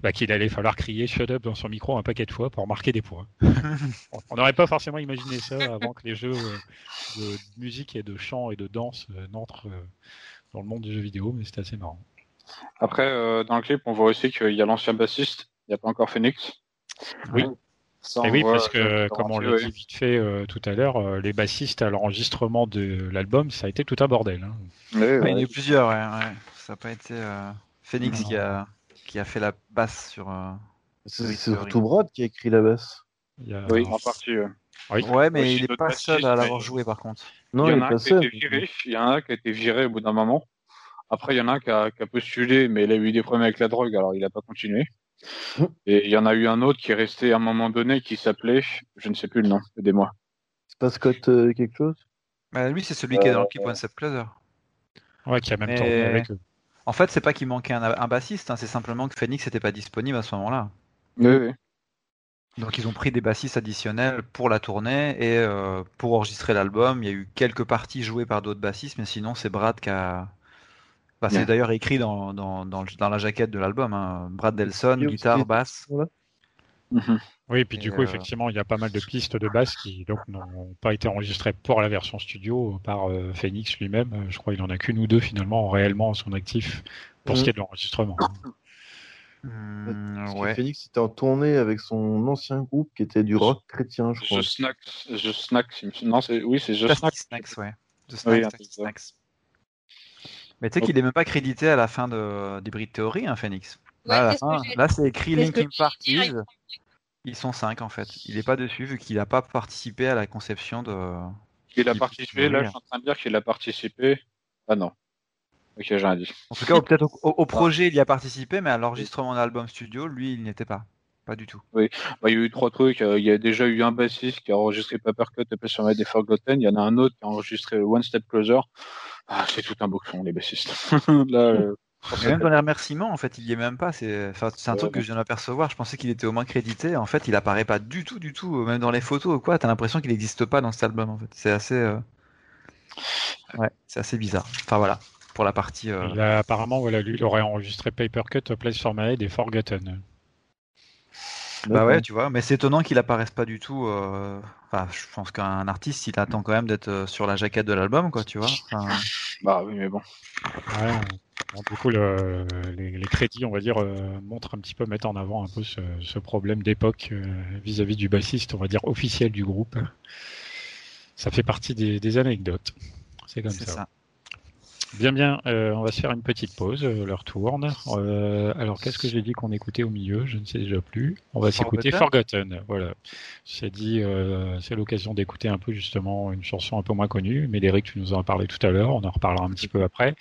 bah, qu'il allait falloir crier shut up dans son micro un paquet de fois pour marquer des points. on n'aurait pas forcément imaginé ça avant que les jeux euh, de musique et de chant et de danse n'entrent dans le monde du jeu vidéo, mais c'était assez marrant. Après, euh, dans le clip, on voit aussi qu'il y a l'ancien bassiste, il n'y a pas encore Phoenix. Oui. Ça, Et oui, voit, parce que, comme on l'a dit vite fait euh, tout à l'heure, euh, les bassistes à l'enregistrement de l'album, ça a été tout un bordel. hein. Oui, Ouais, ouais. il y en a eu plusieurs, ouais, ouais. Ça n'a pas été euh, Phoenix qui a, qui a fait la basse sur. euh, C'est surtout Brad qui a écrit la basse. Il y a- Oui, en partie. ouais. Oui. Ouais, mais il n'est pas seul à l'avoir joué par contre. Non, il y en est a pas un qui a seul. été viré. Il y en a un qui a été viré au bout d'un moment. Après, il y en a un qui a, qui a postulé, mais il a eu des problèmes avec la drogue, alors il n'a pas continué. Mm. Et il y en a eu un autre qui est resté à un moment donné, qui s'appelait, je ne sais plus le nom, aidez-moi. C'est pas Scott euh, quelque chose? Bah, lui, c'est celui qui est dans le clip One Step Closer. Ouais, qui a même Mais- tourné avec eux. En fait, c'est pas qu'il manquait un, un bassiste, hein, c'est simplement que Phoenix n'était pas disponible à ce moment-là. Oui, oui. Donc ils ont pris des bassistes additionnels pour la tournée et euh, pour enregistrer l'album. Il y a eu quelques parties jouées par d'autres bassistes, mais sinon c'est Brad qui a. Bah, c'est d'ailleurs écrit dans, dans, dans, le- dans la jaquette de l'album. hein. Brad Delson, guitare, basse. Mhm. Oui, et puis Et, du coup, euh, effectivement, il y a pas mal de pistes de basse qui donc n'ont pas été enregistrées pour la version studio par euh, Phoenix lui-même. Euh, Je crois qu'il en a qu'une ou deux finalement réellement à son actif pour ce Mhm. qui est de l'enregistrement. Ouais. Phoenix était en tournée avec son ancien groupe qui était du rock chrétien, je crois. The Snacks, The Snacks, non, c'est, oui, c'est The Tasty Snacks. Snacks, ouais. Oui, Snacks, ça. Snacks. Mais tu sais qu'il est même pas crédité à la fin de d'Hybrid Theory, hein, Phoenix. Là, à la fin, là, c'est écrit Linkin Park is. Ils sont cinq en fait. Il est pas dessus vu qu'il a pas participé à la conception de. Il a participé, là, je suis en train de dire qu'il a participé. Ah non. Ok, j'ai rien dit. En tout cas, peut-être au, au- au projet il y a participé, mais à l'enregistrement d'album studio, lui, il n'y était pas. Pas du tout. Bah, il y a eu trois trucs. Euh, Il y a déjà eu un bassiste qui a enregistré Papercut et sur Made des Forgotten. Il y en a un autre qui a enregistré One Step Closer. Ah, c'est tout un boucon, les bassistes. Là, euh, Et même dans les remerciements, en fait, il y est même pas. C'est enfin, c'est un Ouais, truc que je viens d'apercevoir. Je pensais qu'il était au moins crédité. En fait, il apparaît pas du tout, du tout. Même dans les photos ou quoi, t'as l'impression qu'il n'existe pas dans cet album. En fait, c'est assez. euh, Ouais, c'est assez bizarre. Enfin voilà, pour la partie. euh, Il a, apparemment, voilà, lui, il aurait enregistré Papercut, Place for My Head et Forgotten. Bah ouais, tu vois, mais c'est étonnant qu'il apparaisse pas du tout. euh, Enfin, je pense qu'un artiste, il attend quand même d'être euh, sur la jaquette de l'album, quoi, tu vois. Enfin, bah oui, mais bon. Ouais, bon, du coup, le- les, les crédits, on va dire, euh, montrent un petit peu, mettent en avant un peu ce, ce problème d'époque euh, vis-à-vis du bassiste, on va dire, officiel du groupe. Ça fait partie des, des anecdotes. C'est comme ça. Bien, bien, euh, on va se faire une petite pause, euh, l'heure tourne. Euh, alors, qu'est-ce que j'ai dit qu'on écoutait au milieu? Je ne sais déjà plus. On va s'écouter Forgotten? Voilà. J'ai dit, euh, c'est l'occasion d'écouter un peu justement une chanson un peu moins connue. Médéric, tu nous en as parlé tout à l'heure, on en reparlera un petit peu après.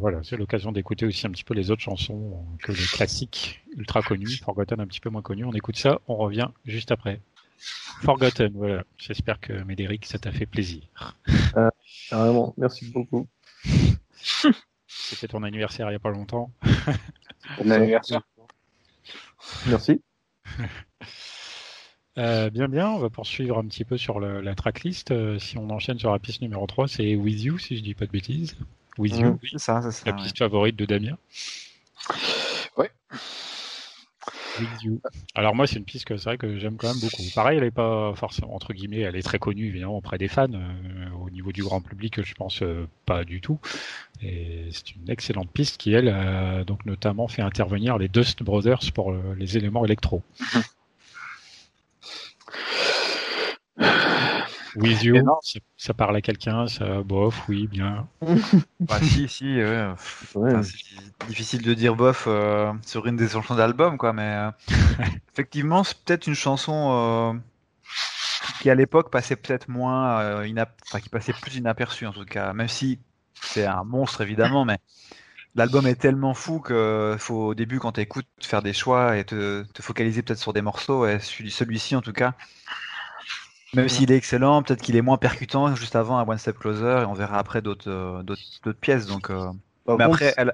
Voilà, c'est l'occasion d'écouter aussi un petit peu les autres chansons que les classiques ultra connus, Forgotten un petit peu moins connus. On écoute ça, on revient juste après. Forgotten, voilà. J'espère que Médéric, ça t'a fait plaisir. Carrément, merci beaucoup. C'était ton anniversaire il n'y a pas longtemps. Bon anniversaire. Merci. Euh, bien, bien, on va poursuivre un petit peu sur la, la tracklist. Euh, si on enchaîne sur la piste numéro 3, c'est With You, si je dis pas de bêtises. With You, Mhm. oui, ça, ça. la ouais. piste favorite de Damien. Ouais. With You. Alors moi, c'est une piste que c'est vrai que j'aime quand même beaucoup. Pareil, elle est pas forcément entre guillemets, elle est très connue évidemment auprès des fans. Euh, au niveau du grand public, je pense euh, pas du tout. Et c'est une excellente piste qui elle a donc notamment fait intervenir les Dust Brothers pour euh, les éléments électro. With You, ça, ça parle à quelqu'un, ça bof, oui, bien. Bah, si, si, ouais. Ouais. Enfin, c'est difficile de dire bof euh, sur une des chansons d'album, quoi, mais euh, effectivement, c'est peut-être une chanson euh, qui à l'époque passait peut-être moins, euh, inap- enfin qui passait plus inaperçue en tout cas, même si c'est un monstre évidemment, mais l'album est tellement fou que faut au début quand tu écoutes faire des choix et te, te focaliser peut-être sur des morceaux, et celui- celui-ci en tout cas. Même s'il est excellent, peut-être qu'il est moins percutant juste avant à One Step Closer, et on verra après d'autres euh, d'autres d'autres pièces. Donc, euh, mais contre, après, elle,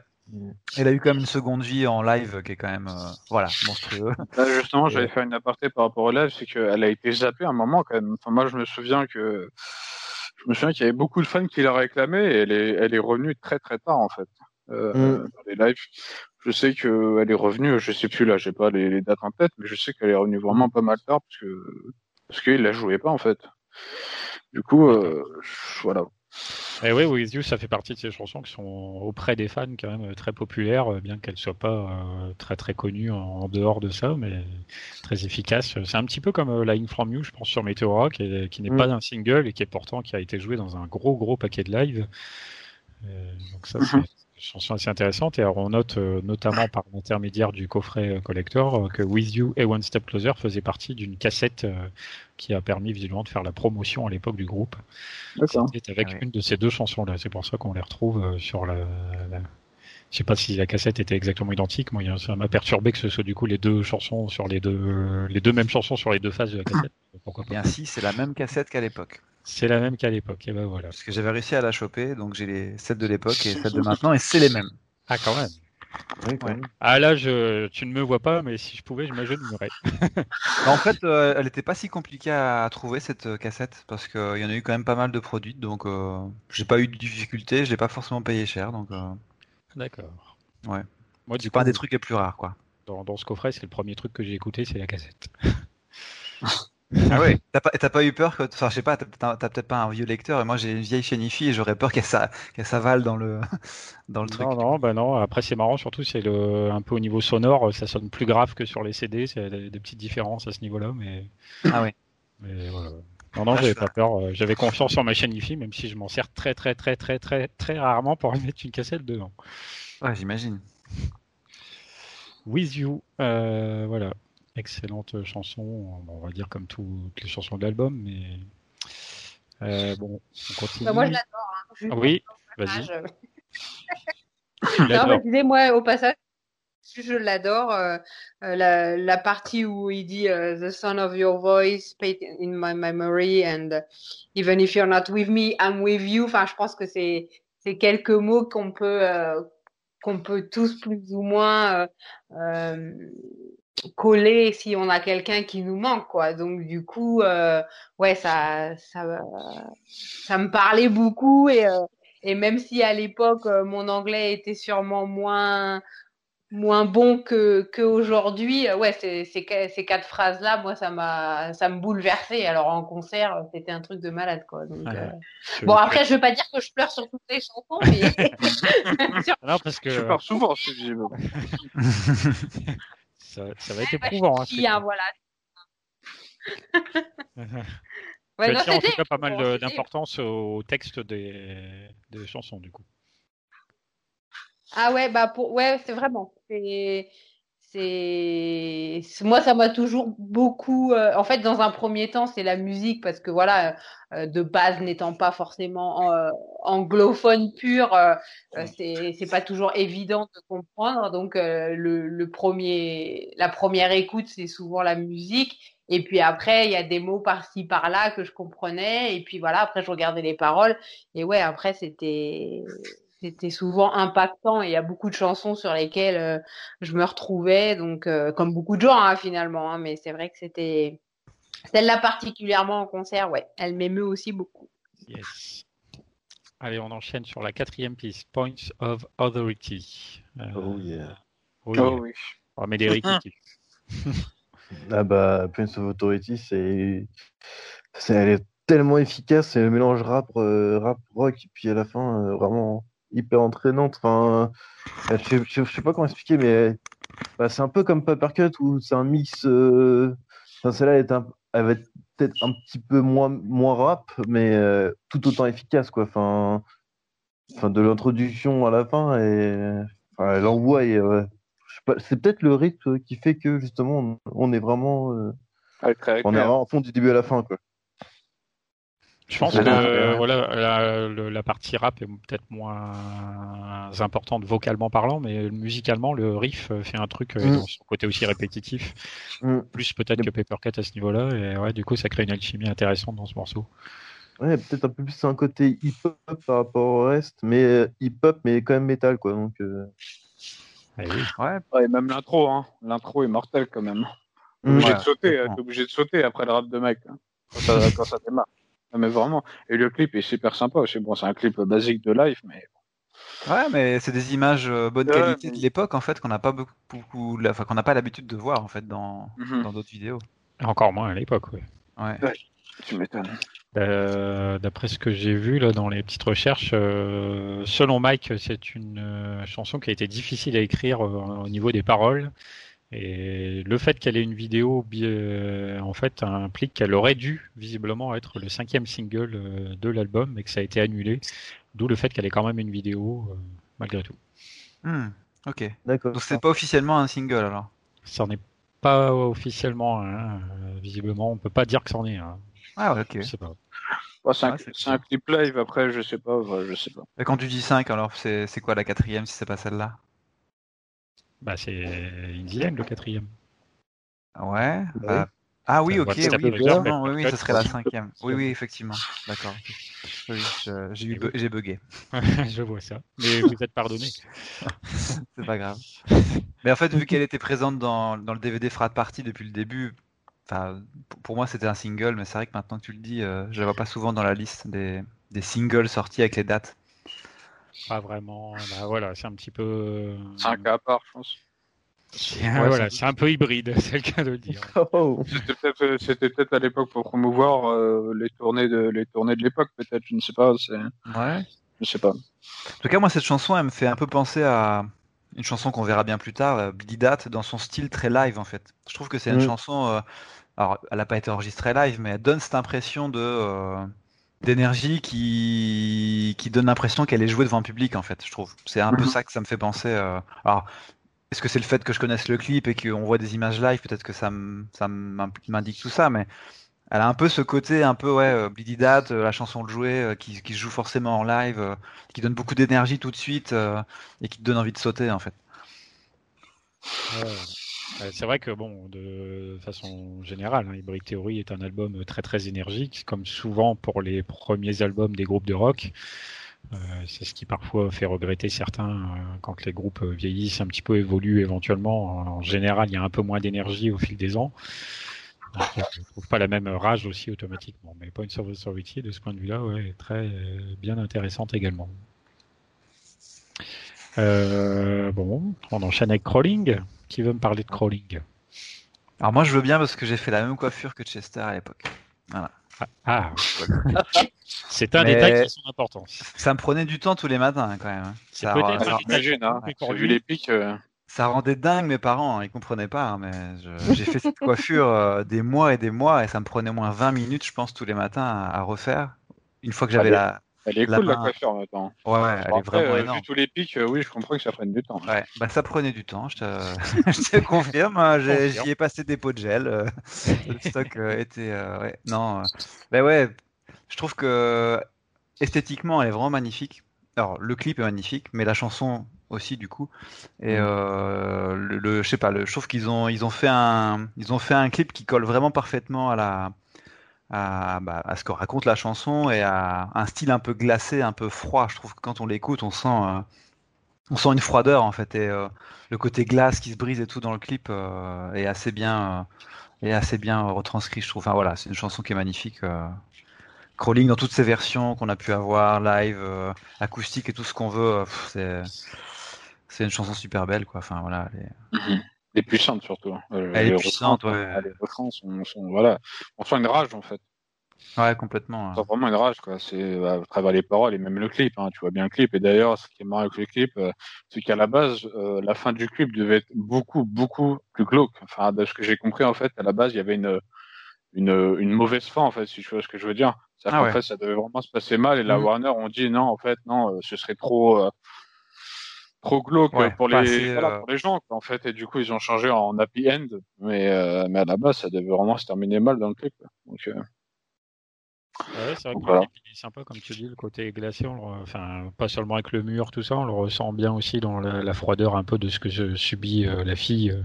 elle a eu quand même une seconde vie en live qui est quand même euh, voilà monstrueux. Là, justement, j'allais faire une aparté par rapport au live, c'est qu'elle a été zappée à un moment quand même. Enfin, moi, je me souviens que je me souviens qu'il y avait beaucoup de fans qui la réclamaient et elle est, elle est revenue très très tard en fait euh, mm. dans les lives. Je sais qu'elle est revenue, je sais plus là, j'ai pas les, dates en tête, mais je sais qu'elle est revenue vraiment pas mal tard parce que parce qu'il la jouait pas en fait. Du coup, euh, voilà. Et oui, With You, ça fait partie de ces chansons qui sont auprès des fans quand même très populaires, bien qu'elles soient pas euh, très très connues en, dehors de ça, mais très efficaces. C'est un petit peu comme euh, Line From You, je pense, sur Meteora, qui, qui n'est mm. pas un single et qui est pourtant qui a été joué dans un gros gros paquet de live. donc ça, mm-hmm chanson assez intéressante. Et alors, on note euh, notamment par l'intermédiaire du coffret euh, collector euh, que With You et One Step Closer faisaient partie d'une cassette qui a permis visiblement de faire la promotion à l'époque du groupe. C'était avec ah une de ces deux chansons-là. C'est pour ça qu'on les retrouve sur la, la... Je sais pas si la cassette était exactement identique. Moi, ça m'a perturbé que ce soit du coup les deux chansons sur les deux, les deux mêmes chansons sur les deux faces de la cassette. Pourquoi pas. Et ainsi, c'est la même cassette qu'à l'époque. C'est la même qu'à l'époque, et ben voilà. Parce que j'avais réussi à la choper, donc j'ai les sets de l'époque et celles de maintenant, et c'est les mêmes. Ah, quand même. Ah là, je, tu ne me vois pas, mais si je pouvais, je m'agenouillerais. en fait, euh, elle n'était pas si compliquée à trouver cette euh, cassette parce qu'il y en a eu quand même pas mal de produits, donc euh, j'ai pas eu de difficulté, je l'ai pas forcément payé cher, donc. D'accord. Ouais. Moi, c'est pas un des trucs les plus rares, quoi. Dans, dans ce coffret, c'est le premier truc que j'ai écouté, c'est la cassette. Ah ouais. T'as pas, eu peur que, enfin, je sais pas, t'as peut-être pas un vieux lecteur et moi j'ai une vieille chaîne et j'aurais peur qu'elle s'avale dans le, dans le truc. Non, non, bah non. Après, c'est marrant, surtout, c'est le, un peu au niveau sonore, ça sonne plus grave que sur les CD. C'est des, des, petites différences à ce niveau-là, mais. Ah ouais. Mais voilà. Non, non, ah, j'avais pas peur. Euh, j'avais confiance en ma chaîne IFI, même si je m'en sers très, très, très, très, très, très rarement pour mettre une cassette dedans. Ouais, j'imagine. With You, euh, voilà excellente chanson, on va dire comme toutes les chansons de l'album, mais euh, bon, on continue. Bah, moi, je l'adore. Hein. Oui, vas-y. non, mais moi, au passage, je l'adore. Euh, euh, la, partie où il dit The sound of your voice, paid in my memory, and even if you're not with me, I'm with you. Enfin, je pense que c'est c'est quelques mots qu'on peut qu'on peut tous plus ou moins coller si on a quelqu'un qui nous manque quoi donc du coup euh, ouais ça ça ça me parlait beaucoup et euh, et même si à l'époque euh, mon anglais était sûrement moins moins bon que qu'aujourd'hui ouais ces, ces, ces quatre phrases là moi ça m'a ça me bouleversait alors en concert c'était un truc de malade quoi donc, bon après je veux pas dire que je pleure sur toutes les chansons mais non parce que je pleure souvent ça, ça va être éprouvant. Hein, hein, voilà. ouais, non, en tout cas pas mal d'importance au texte des, des chansons du coup. Ah ouais, bah pour ouais, c'est vraiment. C'est c'est moi ça m'a toujours beaucoup euh, en fait dans un premier temps c'est la musique parce que voilà euh, de base n'étant pas forcément euh, anglophone pur c'est c'est pas toujours évident de comprendre. Donc le, le premier la première écoute c'est souvent la musique. Et puis après il y a des mots par-ci par-là que je comprenais. Et puis voilà après je regardais les paroles. Et ouais après c'était c'était souvent impactant et il y a beaucoup de chansons sur lesquelles euh, je me retrouvais, donc euh, comme beaucoup de gens hein, finalement, hein, mais c'est vrai que c'était celle-là particulièrement en concert, ouais, elle m'émeut aussi beaucoup. Yes. Allez, on enchaîne sur la quatrième piste, Points of Authority. Euh, oh yeah. Oh, oh oui. On met des ah bah, Points of Authority, c'est, elle est tellement efficace, c'est le mélange rap, rap rock, et puis à la fin, vraiment hyper entraînante. Enfin, euh, je, je, sais pas comment expliquer, mais bah, c'est un peu comme Papercut où c'est un mix. Euh, enfin, celle-là un... elle va être peut-être un petit peu moins, moins rap, mais euh, tout autant efficace, quoi. Enfin, enfin de l'introduction à la fin et enfin, l'envoi et c'est peut-être le rythme qui fait que justement on, est vraiment on est en fond du début à la fin, quoi. Je pense que voilà, la, partie rap est peut-être moins importante vocalement parlant, mais musicalement, le riff fait un truc euh, mm. dans son côté aussi répétitif, mm. plus peut-être que Papercut à ce niveau-là, et ouais, du coup, ça crée une alchimie intéressante dans ce morceau. Ouais, peut-être un peu plus un côté hip-hop par rapport au reste, mais euh, hip-hop, mais quand même métal, quoi. Donc, euh. ah ouais. ouais. même l'intro, hein. L'intro est mortel quand même. T'es obligé, de sauter, obligé de sauter après le rap de mec, hein, quand, ça, quand ça démarre. Mais vraiment. Et le clip est super sympa aussi. Bon, c'est un clip basique de live, mais. Ouais, mais c'est des images euh, bonne qualité de l'époque en fait qu'on n'a pas beaucoup, enfin qu'on n'a pas l'habitude de voir en fait dans mhm. dans d'autres vidéos. Encore moins à l'époque, oui. Ouais. Tu m'étonnes. Euh, d'après ce que j'ai vu là dans les petites recherches, euh, selon Mike, c'est une chanson qui a été difficile à écrire au niveau des paroles et le fait qu'elle ait une vidéo, euh, en fait, implique qu'elle aurait dû visiblement être le cinquième single euh, de l'album, et que ça a été annulé. D'où le fait qu'elle ait quand même une vidéo euh, malgré tout. Hmm, ok. D'accord. Donc c'est pas officiellement un single alors. Ça n'est pas officiellement visiblement, on peut pas dire que c'en est. Ah ouais, ok. Je sais pas. c'est un, clip live, après, je sais pas, je sais pas. Et quand tu dis 5, alors c'est quoi la quatrième si c'est pas celle-là? Bah, c'est Indienne, le quatrième. Ouais. Bah, ah oui, ok, oui, oui, oui, ce serait la cinquième. Oui, oui, effectivement. D'accord. Oui, j'ai bugué. je vois ça. Mais vous êtes pardonné. c'est pas grave. Mais en fait, vu qu'elle était présente dans, dans le DVD Frat Party depuis le début, enfin, pour moi c'était un single, mais c'est vrai que maintenant que tu le dis, euh, je la vois pas souvent dans la liste des, des singles sortis avec les dates. Pas vraiment. Bah, voilà, c'est un petit peu. C'est un cas à part, je pense. voilà, c'est un peu hybride, c'est le cas de le dire. Oh. C'était peut-être à l'époque pour promouvoir euh, les tournées de les tournées de l'époque, peut-être. Je ne sais pas. Ouais. Je sais pas. En tout cas, moi, cette chanson, elle me fait un peu penser à une chanson qu'on verra bien plus tard, euh, Billy Dat, dans son style très live, en fait. Je trouve que c'est une mm. chanson. Euh, alors, elle n'a pas été enregistrée live, mais elle donne cette impression de d'énergie qui, qui donne l'impression qu'elle est jouée devant un public en fait je trouve. C'est un peu mhm. ça que ça me fait penser euh... alors est-ce que c'est le fait que je connaisse le clip et qu'on voit des images live? Peut-être que ça m'indique tout ça mais elle a un peu ce côté un peu ouais euh, Bleedy Dat euh, la chanson de jouer euh, qui, qui se joue forcément en live qui donne beaucoup d'énergie tout de suite et qui te donne envie de sauter en fait c'est vrai que bon, de façon générale, hein, Hybrid Theory est un album très très énergique, comme souvent pour les premiers albums des groupes de rock. Euh, c'est ce qui parfois fait regretter certains euh, quand les groupes vieillissent un petit peu, évoluent éventuellement. En, général, il y a un peu moins d'énergie au fil des ans. Donc, je ne trouve pas la même rage aussi automatiquement. Mais Points of Authority, de ce point de vue-là, ouais, est très bien intéressante également. bon, on enchaîne avec Crawling qui veut me parler de crawling Alors moi je veux bien parce que j'ai fait la même coiffure que Chester à l'époque. Voilà. Ah, ah c'est un détail qui son importance. Ça me prenait du temps tous les matins hein, quand même. Hein. C'est peut-être un détail hein. vu les pics. Euh. Ça rendait dingue mes parents, ils comprenaient pas, mais j'ai fait cette coiffure euh, des mois et des mois et ça me prenait au moins 20 minutes, je pense, tous les matins à, refaire. Une fois que j'avais la, elle est cool la coiffure maintenant. Ouais, ouais elle est vraiment euh, énorme. Vu tous les pics, euh, oui, je comprends que ça prenne du temps. Ouais, bah ça prenait du temps, je te, je te confirme. Hein, j'y ai passé des pots de gel. Euh, le stock était, ouais, non, bah ouais, je trouve que esthétiquement, elle est vraiment magnifique. Alors, le clip est magnifique, mais la chanson aussi du coup. Et mm. le, le, je sais pas, le, je trouve qu'ils ont, ils ont fait un, ils ont fait un clip qui colle vraiment parfaitement à la bah, à, ce que raconte la chanson et à un style un peu glacé, un peu froid. Je trouve que quand on l'écoute, on sent, euh, on sent une froideur en fait. Et euh, le côté glace qui se brise et tout dans le clip euh, est assez bien, est assez bien retranscrit. Je trouve. Enfin voilà, c'est une chanson qui est magnifique. Crawling dans toutes ses versions qu'on a pu avoir, live, acoustique et tout ce qu'on veut. c'est une chanson super belle quoi. Enfin voilà. Mhm. Et puissante surtout. Hein. Euh, Elle est puissante, ouais. Les refrains sont, sont, voilà, on sent une rage en fait. Ouais, complètement. On sent vraiment une rage, quoi. C'est bah, à travers les paroles et même le clip. Hein. Tu vois bien le clip. Et d'ailleurs, ce qui est marrant avec le clip, euh, c'est qu'à la base, euh, la fin du clip devait être beaucoup, beaucoup plus glauque. Enfin, de ce que j'ai compris, en fait, à la base, il y avait une, une, une mauvaise fin, en fait, si tu vois ce que je veux dire. Ah en fait, ça devait vraiment se passer mal. Et la mmh. Warner ont dit non, en fait, non, ce serait trop trop glauque pour, les, voilà, euh, pour les gens en fait. Et du coup ils ont changé en happy end. Mais euh, mais à la base ça devait vraiment se terminer mal dans le clip donc euh... ouais, c'est vrai que voilà. est sympa comme tu dis le côté glacé enfin pas seulement avec le mur tout ça on le ressent bien aussi dans la, froideur un peu de ce que subit euh, la fille euh,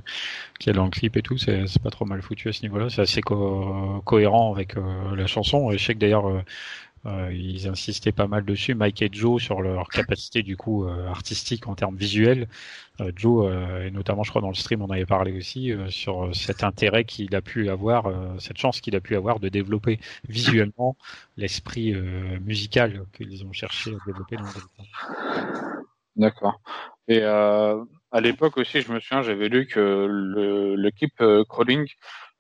qui est dans le clip et tout. C'est pas trop mal foutu à ce niveau là c'est assez co cohérent avec la chanson. Et je sais que d'ailleurs Euh, ils insistaient pas mal dessus, Mike et Joe, sur leur capacité du coup euh, artistique en termes visuels. Euh, Joe, et notamment je crois dans le stream on avait parlé aussi, sur cet intérêt qu'il a pu avoir, cette chance qu'il a pu avoir de développer visuellement l'esprit musical qu'ils ont cherché à développer dans le D'accord. Et à l'époque aussi, je me souviens, j'avais lu que clip Crawling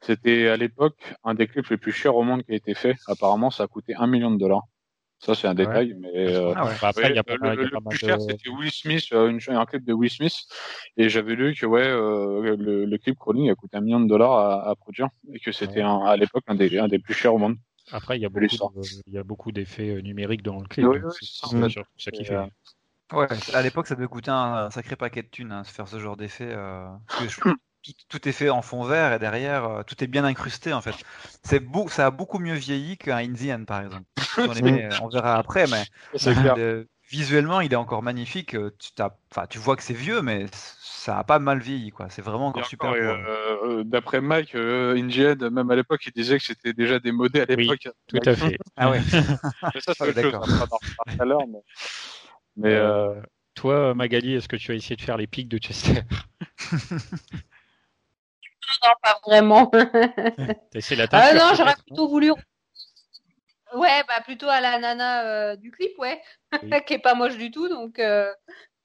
c'était à l'époque un des clips les plus chers au monde qui a été fait. Apparemment, ça a coûté un million de dollars. Ça, c'est un détail, mais euh, ah bah, après, y a pas, le, plus cher, c'était Will Smith, euh, un clip de Will Smith, et j'avais lu que ouais, euh, le, clip Crawling a coûté un million de dollars à, produire, et que c'était à l'époque un des, un des plus chers au monde. Après, il y a beaucoup, il y a beaucoup d'effets numériques dans le clip. Oui, c'est ça qui fait. Ouais, à l'époque, ça devait coûter un, sacré paquet de thunes, hein, faire ce genre d'effet. tout est fait en fond vert et derrière euh, tout est bien incrusté en fait. C'est beau, ça a beaucoup mieux vieilli qu'un Indian par exemple. On, verra après, mais visuellement il est encore magnifique. Euh, tu, tu vois que c'est vieux, mais ça a pas mal vieilli quoi. C'est vraiment encore super. Euh, d'après Mike, Indian, même à l'époque, il disait que c'était déjà démodé à l'époque. tout à fait. ah ouais. ça c'est chose. mais, toi, Magali, est-ce que tu as essayé de faire les pics de Chester? non, pas vraiment. la ah non, j'aurais plutôt voulu. Ouais, bah plutôt à la nana euh, du clip, ouais, qui est pas moche du tout, donc euh,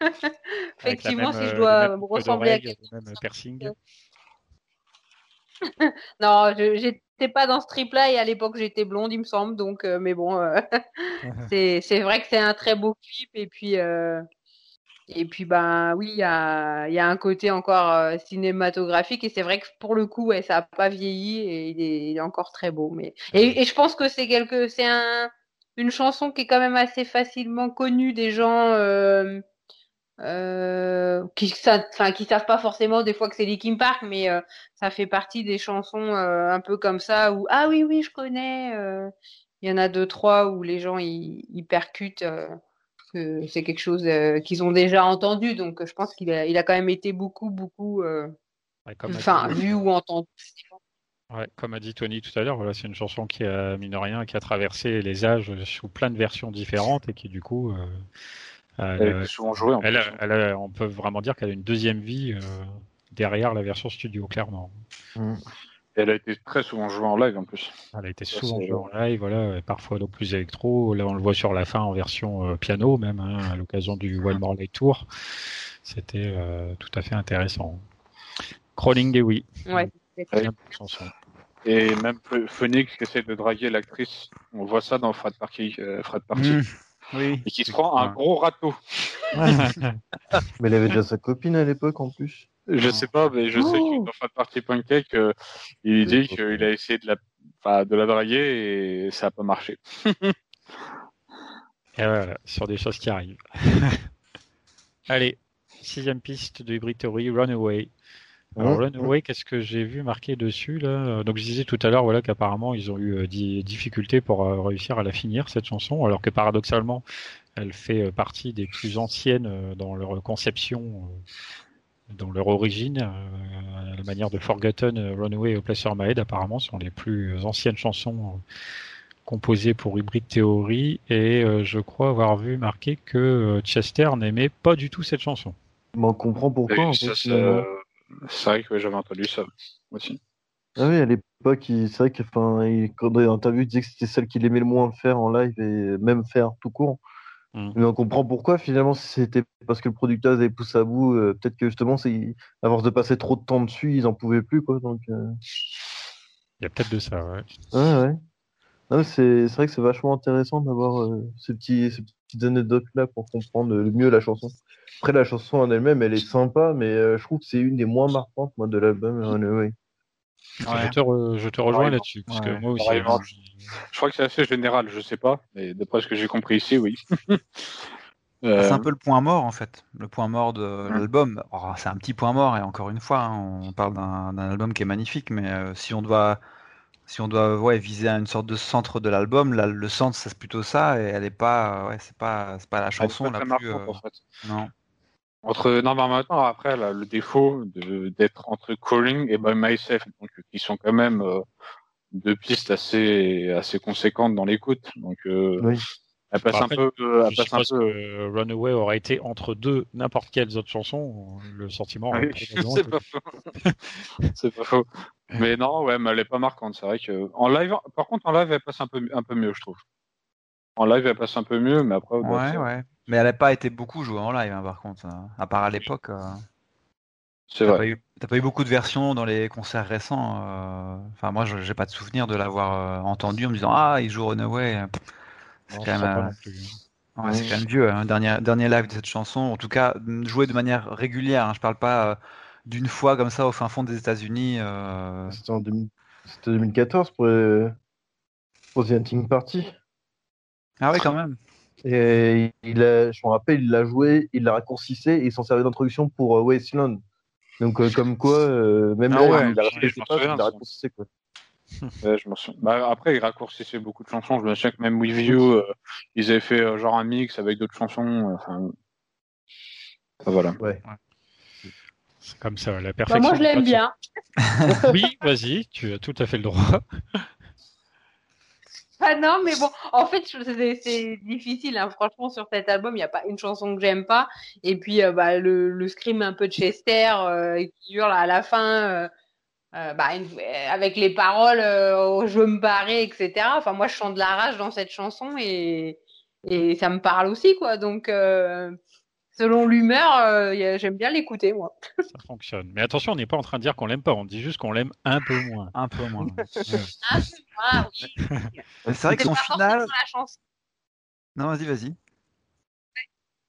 effectivement, si je dois me ressembler à quelqu'un. piercing. non, j'étais pas dans ce trip-là et à l'époque j'étais blonde, il me semble, donc euh, mais bon, c'est vrai que c'est un très beau clip et puis et puis, ben oui, il y a, un côté encore euh, cinématographique. Et c'est vrai que pour le coup, ça n'a pas vieilli et il est, encore très beau. Mais... Et, je pense que c'est quelque, une chanson qui est quand même assez facilement connue des gens euh, euh, qui, qui savent pas forcément des fois que c'est Linkin Park, mais euh, ça fait partie des chansons euh, un peu comme ça où ah oui oui je connais. Il y en a deux trois où les gens ils percutent que c'est quelque chose euh, qu'ils ont déjà entendu. Donc, je pense qu'il a, il a quand même été beaucoup, beaucoup, euh, enfin, vu ou entendu. Ouais, comme a dit Tony tout à l'heure, voilà, c'est une chanson qui a, mine rien, qui a traversé les âges sous plein de versions différentes et qui, du coup, euh, elle, souvent jouée. elle, on peut vraiment dire qu'elle a une deuxième vie derrière la version studio, clairement. Mm elle a été très souvent jouée en live en plus. Elle a été souvent jouée en live, voilà, parfois donc plus électro. Là, on le voit sur la fin en version euh, piano même, hein, à l'occasion du One More Light Tour. C'était euh, tout à fait intéressant. Crawling Dewey. Ouais. Et même Phoenix qui essaie de draguer l'actrice. On voit ça dans Fred Party. Euh, Fred Party. Mmh. Oui. Et qui se prend un gros râteau. Mais il avait déjà sa copine à l'époque en plus. Je sais pas, mais je sais que dans Fat Party Pancake, euh, il dit qu'il a essayé de la, de la draguer et ça n'a pas marché. et voilà, sur des choses qui arrivent. Allez, sixième piste de Hybrid Theory, Runaway. Alors, Runaway, qu'est-ce que j'ai vu marqué dessus là? Donc je disais tout à l'heure voilà qu'apparemment ils ont eu euh, des difficultés pour euh, réussir à la finir cette chanson, alors que paradoxalement elle fait partie des plus anciennes dans leur conception dans leur origine, euh, la manière de Forgotten, euh, Runaway et Place My Head apparemment sont les plus anciennes chansons euh, composées pour Hybrid Theory et je crois avoir vu marqué que Chester n'aimait pas du tout cette chanson. Mais on comprend pourquoi. c'est vrai que j'avais entendu ça aussi. Ah oui, à l'époque, c'est vrai que enfin, quand dans l'interview, il disait que c'était celle qu'il aimait le moins faire en live et même faire tout court. Mmh. Mais on comprend pourquoi finalement, si c'était parce que le producteur avait poussé à bout, euh, peut-être que justement, c'est à force de passer trop de temps dessus, ils en pouvaient plus quoi. Donc, euh. il y a peut-être de ça, ouais. Ouais, ouais. c'est vrai que c'est vachement intéressant d'avoir euh, ces, petits, ces petites anecdotes là pour comprendre mieux la chanson. Après, la chanson en elle-même, elle est sympa, mais je trouve que c'est une des moins marquantes moi de l'album. Ouais. Je, te je, te rejoins là-dessus, parce que moi aussi. Je crois que c'est assez général, je sais pas, mais d'après ce que j'ai compris ici, oui. Euh, c'est un peu le point mort en fait, le point mort de l'album. Oh, c'est un petit point mort et encore une fois, hein, on parle d'un album qui est magnifique, mais euh, si on doit, si on doit ouais, viser à une sorte de centre de l'album, le centre c'est plutôt ça et elle est pas, ouais, c'est pas, c'est pas la chanson la plus. Euh, en fait. Non. Entre normalement après le défaut d'être entre Calling et By Myself, donc qui sont quand même deux pistes assez assez conséquentes dans l'écoute. Donc Oui. elle passe Bah, un peu, euh, elle Je passe un peu. que Runaway aurait été entre deux n'importe quelles autres chansons. Le sentiment. Ah oui, c'est pas faux. c'est pas faux. Mais non, ouais, mais elle est pas marquante. C'est vrai que en live, par contre, en live, elle passe un peu, un peu mieux, je trouve. En live, elle passe un peu mieux, mais après, Ouais, ouais. Mais elle n'a pas été beaucoup jouée en live, hein, par contre. hein. À part à l'époque. euh, c'est T'as vrai. pas, eu, t'as pas eu beaucoup de versions dans les concerts récents. euh, Enfin, moi, je- j'ai pas de souvenir de l'avoir euh, entendu en me disant Ah, il joue Runaway. C'est Non, quand, même, euh, ouais, quand vieux. Hein, dernier, dernier live de cette chanson. En tout cas, joué de manière régulière. hein, je parle pas euh, d'une fois comme ça au fin fond des États-Unis. euh, C'était en 2000 c'était 2014 pour, euh, pour The Hunting Party. Ah, ouais, quand même. Et il a, je me rappelle, il l'a joué, il l'a raccourcissé et il s'en servait d'introduction pour euh, Wasteland. Donc, euh, comme quoi, euh, même Ah là, ouais, il a je- respecté je m'en pas, il souviens, l'a ça. raccourcissé. Quoi. Ouais, je m'en souviens. Bah, après, ils raccourcissaient beaucoup de chansons. Je me souviens que même With You, euh, ils avaient fait euh, genre un mix avec d'autres chansons. Enfin, voilà. Ouais. C'est comme ça, la Bah, perfection. moi, je l'aime bien. Oui, vas-y, tu as tout à fait le droit. Ah non, mais bon, en fait, c'est difficile. Hein. Franchement, sur cet album, il n'y a pas une chanson que j'aime pas. Et puis, euh, bah, le, le scream un peu de Chester euh, qui hurle à la fin, euh, euh, bah, euh, avec les paroles je me barrer, etc. Enfin, moi, je chante de la rage dans cette chanson et, et ça me parle aussi, quoi. Donc, selon l'humeur, euh, j'aime bien l'écouter, moi. Ça fonctionne. Mais attention, on n'est pas en train de dire qu'on l'aime pas. On dit juste qu'on l'aime un peu moins. Un peu moins. Ah, c'est ah, oui. C'est vrai que son final. Non, vas-y, vas-y.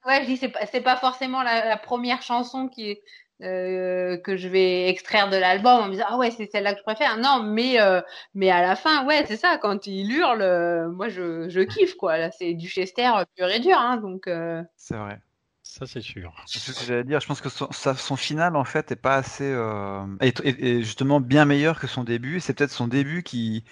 Ouais, je dis c'est pas c'est pas forcément la, la première chanson qui euh, que je vais extraire de l'album en me disant ah ouais c'est celle-là que je préfère. Non, mais euh, mais à la fin ouais c'est ça quand il hurle, euh, moi je je kiffe quoi. Là c'est du Chester pur et dur hein donc. euh, C'est vrai. Ça, c'est sûr. C'est ce que j'allais dire. Je pense que son, final, en fait, est pas assez. euh, est, est- est justement bien meilleur que son début. C'est peut-être son début qui,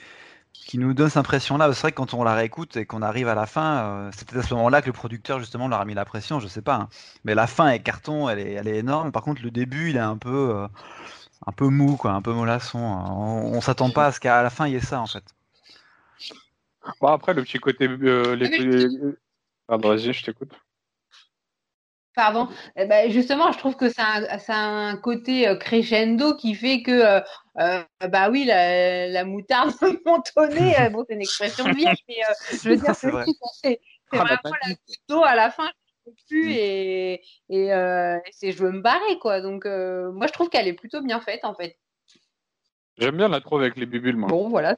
qui nous donne cette impression-là. C'est vrai que quand on la réécoute et qu'on arrive à la fin, euh, c'est peut-être à ce moment-là que le producteur, justement, leur a mis la pression. Je sais pas. hein. Mais la fin est carton, elle est, elle est énorme. Par contre, le début, il est un peu, euh, un peu mou, quoi, un peu mollasson. On, on s'attend pas à ce qu'à la fin, il y ait ça, en fait. Bon, après, le petit côté. euh, les, Ah, les- Pardon, vas-y, je t'écoute. Pardon. Eh ben, justement, je trouve que ça a, ça a un côté euh, crescendo qui fait que, euh, euh, bah oui, la, la moutarde montonnée, euh, bon, c'est une expression vieille, mais euh, je veux dire, C'est vrai. Ah, bah, vraiment la goutte d'eau à la fin, je peux plus et, et, euh, et c'est je veux me barrer, quoi. Donc, euh, moi, je trouve qu'elle est plutôt bien faite, en fait. J'aime bien l'intro avec les bibules, moi. Bon, voilà.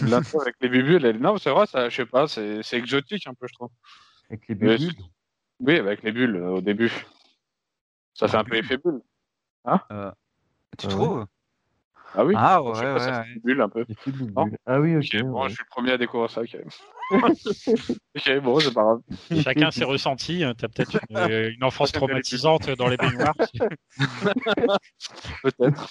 L'intro avec les bibules, elle... non, c'est vrai, ça, je sais pas, c'est exotique un peu, je trouve. Avec les Mais bulles. Oui, avec les bulles euh, au début. Ça fait un peu effet bulle. Tu Ah trouves? Ah oui Ah, Je sais ouais, ça fait une bulle un peu. Non? Ah oui, ok. Ok, bon, ouais. je suis le premier à découvrir ça, ok. ok, bon, c'est pas grave. Chacun ses ressentis. Tu as peut-être une, euh, une enfance traumatisante dans les baignoires. Peut-être.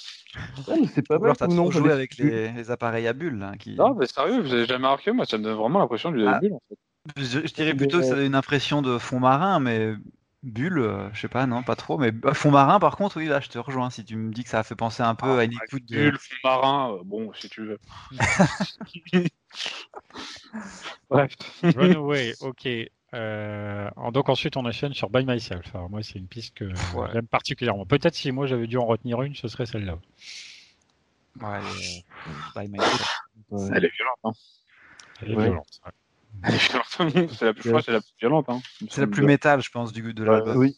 Ah, mais c'est pas Ou mal alors t'as comme nom. trop pour joué les avec bulles. les, les appareils à bulles, hein, qui... Non, mais sérieux, vous avez jamais remarqué? Moi, ça me donne vraiment l'impression du Ah. bulle, en fait. Je, je dirais plutôt que ça donne une impression de fond marin, mais bulle, euh, je sais pas, non, pas trop. Mais euh, fond marin, par contre, oui, là, je te rejoins. Si tu me dis que ça a fait penser un peu Ah, à une écoute de. Bulle, fond marin, euh, bon, si tu veux. Bref. Runaway, ok. Euh, donc ensuite on enchaîne sur By Myself. Alors moi c'est une piste que Ouais. j'aime particulièrement. Peut-être si moi j'avais dû en retenir une, ce serait celle-là. Ouais, euh, by myself. Elle est violente, hein. Elle est Ouais. violente. ouais. C'est la plus, c'est la plus violente, hein. C'est la plus métal, je pense, du de l'album. oui.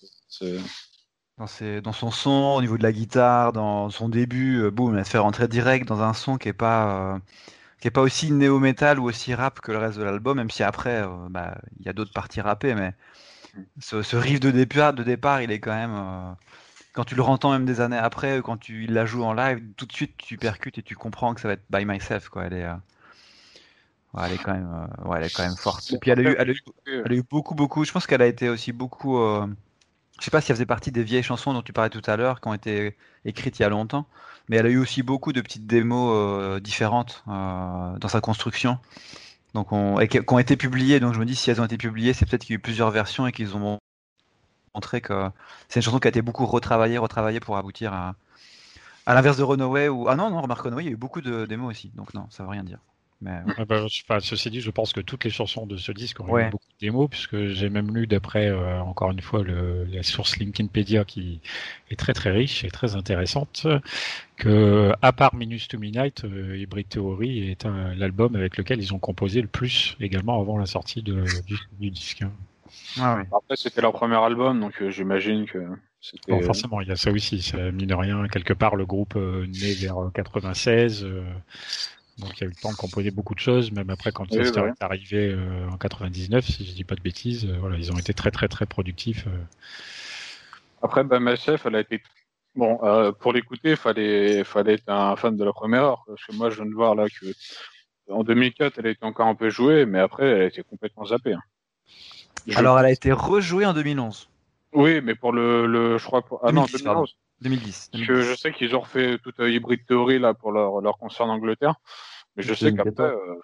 Dans, ses- dans son son, au niveau de la guitare, dans son début, euh, boum, elle te fait rentrer direct dans un son qui est pas, euh, qui est pas aussi néo-metal ou aussi rap que le reste de l'album, même si après, euh, bah, il y a d'autres parties rappées, mais ce, ce riff de départ, de départ, il est quand même, quand tu le rentends même des années après, quand tu il la joues en live, tout de suite tu percutes et tu comprends que ça va être By Myself, quoi. Elle est, euh, ouais, elle est quand même, euh, ouais, elle est quand même forte. Et puis elle a eu, elle a eu, elle a eu beaucoup, beaucoup. Je pense qu'elle a été aussi beaucoup. euh, Je sais pas si elle faisait partie des vieilles chansons dont tu parlais tout à l'heure, qui ont été écrites il y a longtemps, mais elle a eu aussi beaucoup de petites démos euh, différentes euh, dans sa construction, donc on... et qui qui ont été publiées. Donc je me dis si elles ont été publiées, c'est peut-être qu'il y a eu plusieurs versions et qu'ils ont montré que c'est une chanson qui a été beaucoup retravaillée, retravaillée pour aboutir à, À l'inverse de Runaway ou ah non non remarque Runaway il y a eu beaucoup de démos aussi donc non ça veut rien dire. Mais... bah, ceci dit, je pense que toutes les chansons de ce disque ont eu beaucoup de démos, puisque j'ai même lu d'après, euh, encore une fois, le, la source Linkinpedia qui est très très riche et très intéressante, que à part Minus to Midnight, euh, Hybrid Theory est l'album avec lequel ils ont composé le plus également avant la sortie de, du, disque. Ah Après, c'était leur premier album, donc euh, j'imagine que. Bon, forcément, il y a ça aussi. Ça mine rien. Quelque part, le groupe né vers 96 donc il y a eu le temps de composer beaucoup de choses, même après quand oui, est arrivé euh, en 99, si je dis pas de bêtises, euh, voilà, ils ont été très très très productifs. Euh. Après, bah, MSF, elle a été bon pour l'écouter, fallait fallait être un fan de la première heure, parce que moi je viens de voir là que en 2004, elle a été encore un peu jouée, mais après elle a été complètement zappée. Hein. Alors elle a été rejouée en 2011. Oui, mais pour le, le je crois pour... ah 2010, non 2011. 2010. Que je sais qu'ils ont refait toute un hybride théorie là pour leur, leur concert en Angleterre, mais je sais qu'après, euh,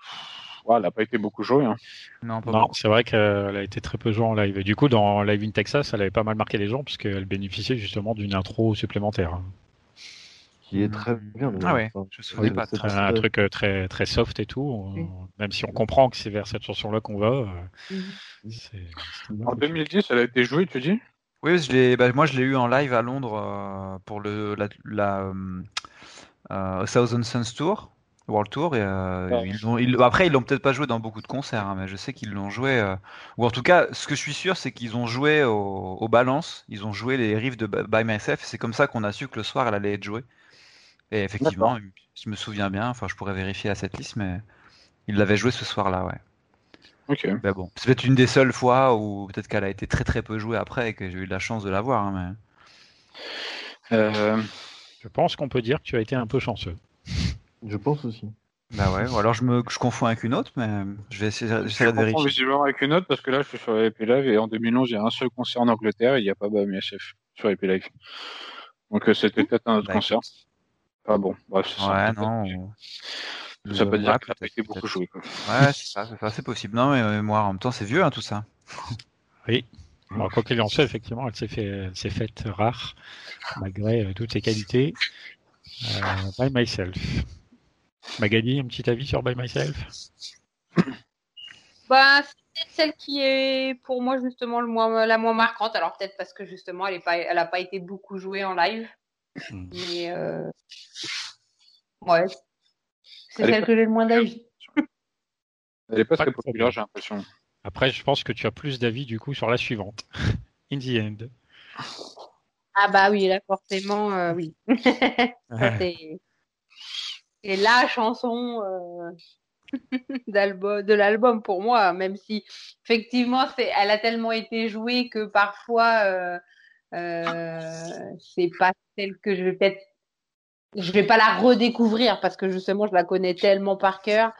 elle n'a pas été beaucoup jouée. Hein. Non, non c'est vrai qu'elle a été très peu jouée en live. Et du coup, dans Live in Texas, elle avait pas mal marqué les gens puisqu'elle bénéficiait justement d'une intro supplémentaire. Qui est très bien. Ah ouais, je souviens pas. Très, un truc euh, très très soft et tout. Même si on comprend que c'est vers cette chanson-là qu'on va. Euh. En 2010, elle a été jouée, tu dis? Oui, je bah, moi je l'ai eu en live à Londres euh, pour le la, la euh, euh Thousand Suns Tour, World Tour. Et, euh, ils après, ils l'ont peut-être pas joué dans beaucoup de concerts, hein, mais je sais qu'ils l'ont joué. ou en tout cas, ce que je suis sûr, c'est qu'ils ont joué au, au, balance, ils ont joué les riffs de By Myself. C'est comme ça qu'on a su que le soir, elle allait être jouée. Et effectivement, je me souviens bien. Enfin, je pourrais vérifier à cette liste, mais ils l'avaient joué ce soir-là, ouais. Mais bon, c'est peut-être une des seules fois où peut-être qu'elle a été très très peu jouée après et que j'ai eu la chance de la voir. Hein, mais... Euh, je pense qu'on peut dire que tu as été un peu chanceux. Je pense aussi. Bah ouais, ou alors je me je confonds avec une autre, mais je vais essayer, de vérifier. Je confonds visiblement avec une autre parce que là je suis sur EP Live et en 2011 il y a un seul concert en Angleterre et il n'y a pas BAMSF sur EP Live. Donc euh, c'était peut-être un autre bah, concert. Ah bon, bref, c'est Ouais, non. Ça peut dire que ça a été beaucoup joué. Ouais, c'est ça, c'est possible. Non, mais moi, en même temps, c'est vieux, hein, tout ça. oui. quoi qu'il en soit, effectivement, elle s'est fait, s'est faite rare, malgré euh, toutes ses qualités. Euh, by Myself. Magali, un petit avis sur By Myself? Bah, c'est celle qui est pour moi justement le moins, la moins marquante. Alors peut-être parce que justement elle n'a pas, elle pas été beaucoup jouée en live. Hmm. Mais euh... ouais, c'est celle que j'ai le moins d'avis. Elle n'est pas très populaire, j'ai l'impression. Après, je pense que tu as plus d'avis du coup sur la suivante. In the end. Ah bah oui, là forcément, euh, oui. c'est la chanson euh, de l'album pour moi, même si effectivement, elle a tellement été jouée que parfois, euh, euh c'est pas celle que je vais peut-être je vais pas la redécouvrir parce que justement je la connais tellement par cœur.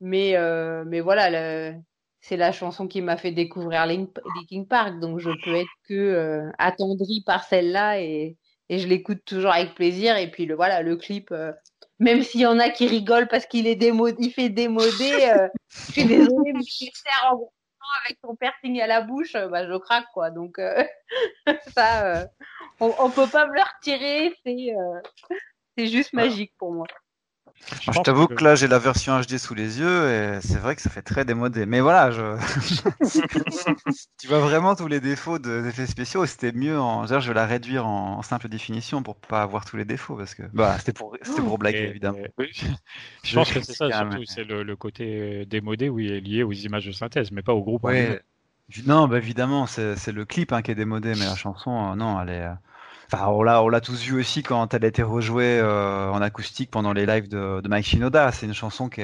Mais euh, mais voilà c'est la chanson qui m'a fait découvrir Linkin Park. Donc je peux être que euh, attendrie par celle-là et, et je l'écoute toujours avec plaisir. Et puis le voilà le clip euh, même s'il y en a qui rigolent parce qu'il est démodé il fait démodé euh, je suis désolée mais tu sers en avec ton piercing à la bouche bah je craque quoi. Donc ça on, on peut pas me le retirer c'est c'est juste magique pour moi. Je, t'avoue que... là j'ai la version HD sous les yeux et c'est vrai que ça fait très démodé. Mais voilà, je... tu vois vraiment tous les défauts des effets spéciaux. C'était mieux en, je vais la réduire en, simple définition pour pas avoir tous les défauts parce que bah c'était pour c'était pour blaguer évidemment. Je pense que c'est ça surtout, c'est le, côté démodé où il est lié aux images de synthèse, mais pas au groupe. Non, bah évidemment, c'est le clip hein, qui est démodé, mais la chanson, euh, non, elle est. Euh, Enfin, on l'a, on l'a tous vu aussi quand elle a été rejouée euh, en acoustique pendant les lives de, de Mike Shinoda. C'est une chanson qui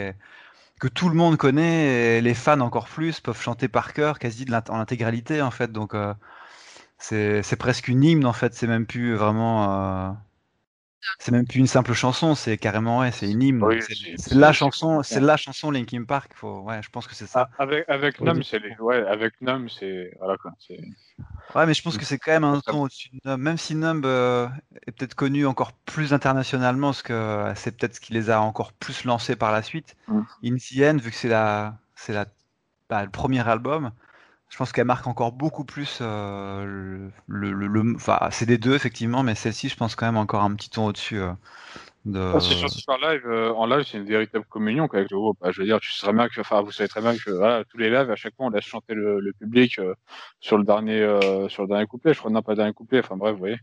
que tout le monde connaît et les fans encore plus peuvent chanter par cœur, quasi en intégralité en fait. Donc euh, c'est, c'est presque une hymne en fait. C'est même plus vraiment. C'est même plus une simple chanson, c'est carrément ouais, c'est une hymne. c'est la chanson, c'est la chanson Linkin Park. Faut, ouais, je pense que c'est ça. Ah, avec avec Num, c'est ouais, avec Num, c'est voilà quoi. Ouais, mais je pense que c'est quand même un ton au-dessus de Num. Même si Num euh, est peut-être connu encore plus internationalement, parce que euh, c'est peut-être ce qui les a encore plus lancés par la suite. Mm. In the End, vu que c'est la, c'est la, bah, le premier album, je pense qu'elle marque encore beaucoup plus le, le, le, Enfin, c'est des deux effectivement, mais celle-ci, je pense quand même encore un petit ton au-dessus. De... Ah, c'est sur live. Euh, en live, c'est une véritable communion avec le groupe. je veux dire, tu sais très bien que, enfin, vous savez très bien que voilà, tous les lives, à chaque fois, on laisse chanter le, le public euh, sur le dernier, euh, sur le dernier couplet. Je crois non pas le dernier couplet. Enfin bref, vous voyez.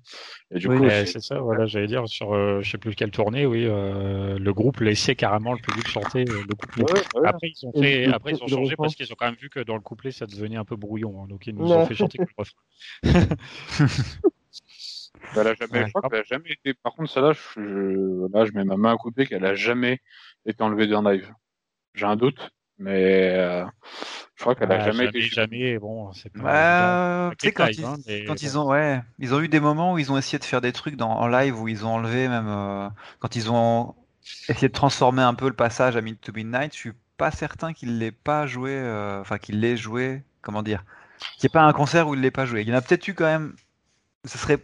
Et du coup, c'est ça. Voilà, j'allais dire sur, je sais plus quelle tournée, oui, le groupe laissait carrément le public chanter le couplet. Après, ils ont fait, après, ils ont changé parce qu'ils ont quand même vu que dans le couplet, ça devenait un peu brouillon. Hein, donc ils nous ont fait chanter le refrain. Elle a jamais, je crois qu'elle a jamais été. Par contre, celle-là, je, là, je mets ma main à couper qu'elle a jamais été enlevée d'un live. J'ai un doute, mais euh, je crois qu'elle a jamais, été. Jamais, bon, c'est pas. Euh, tu sais quand, ils, hein, quand ils ont, ouais, ils ont eu des moments où ils ont essayé de faire des trucs dans, en live où ils ont enlevé même euh, quand ils ont essayé de transformer un peu le passage à Mid to Midnight. Je suis pas certain qu'il l'ait pas joué, euh, enfin qu'il l'ait joué. Comment dire Qu'il n'y ait pas un concert où il l'ait pas joué. Il y en a peut-être eu quand même. Ce serait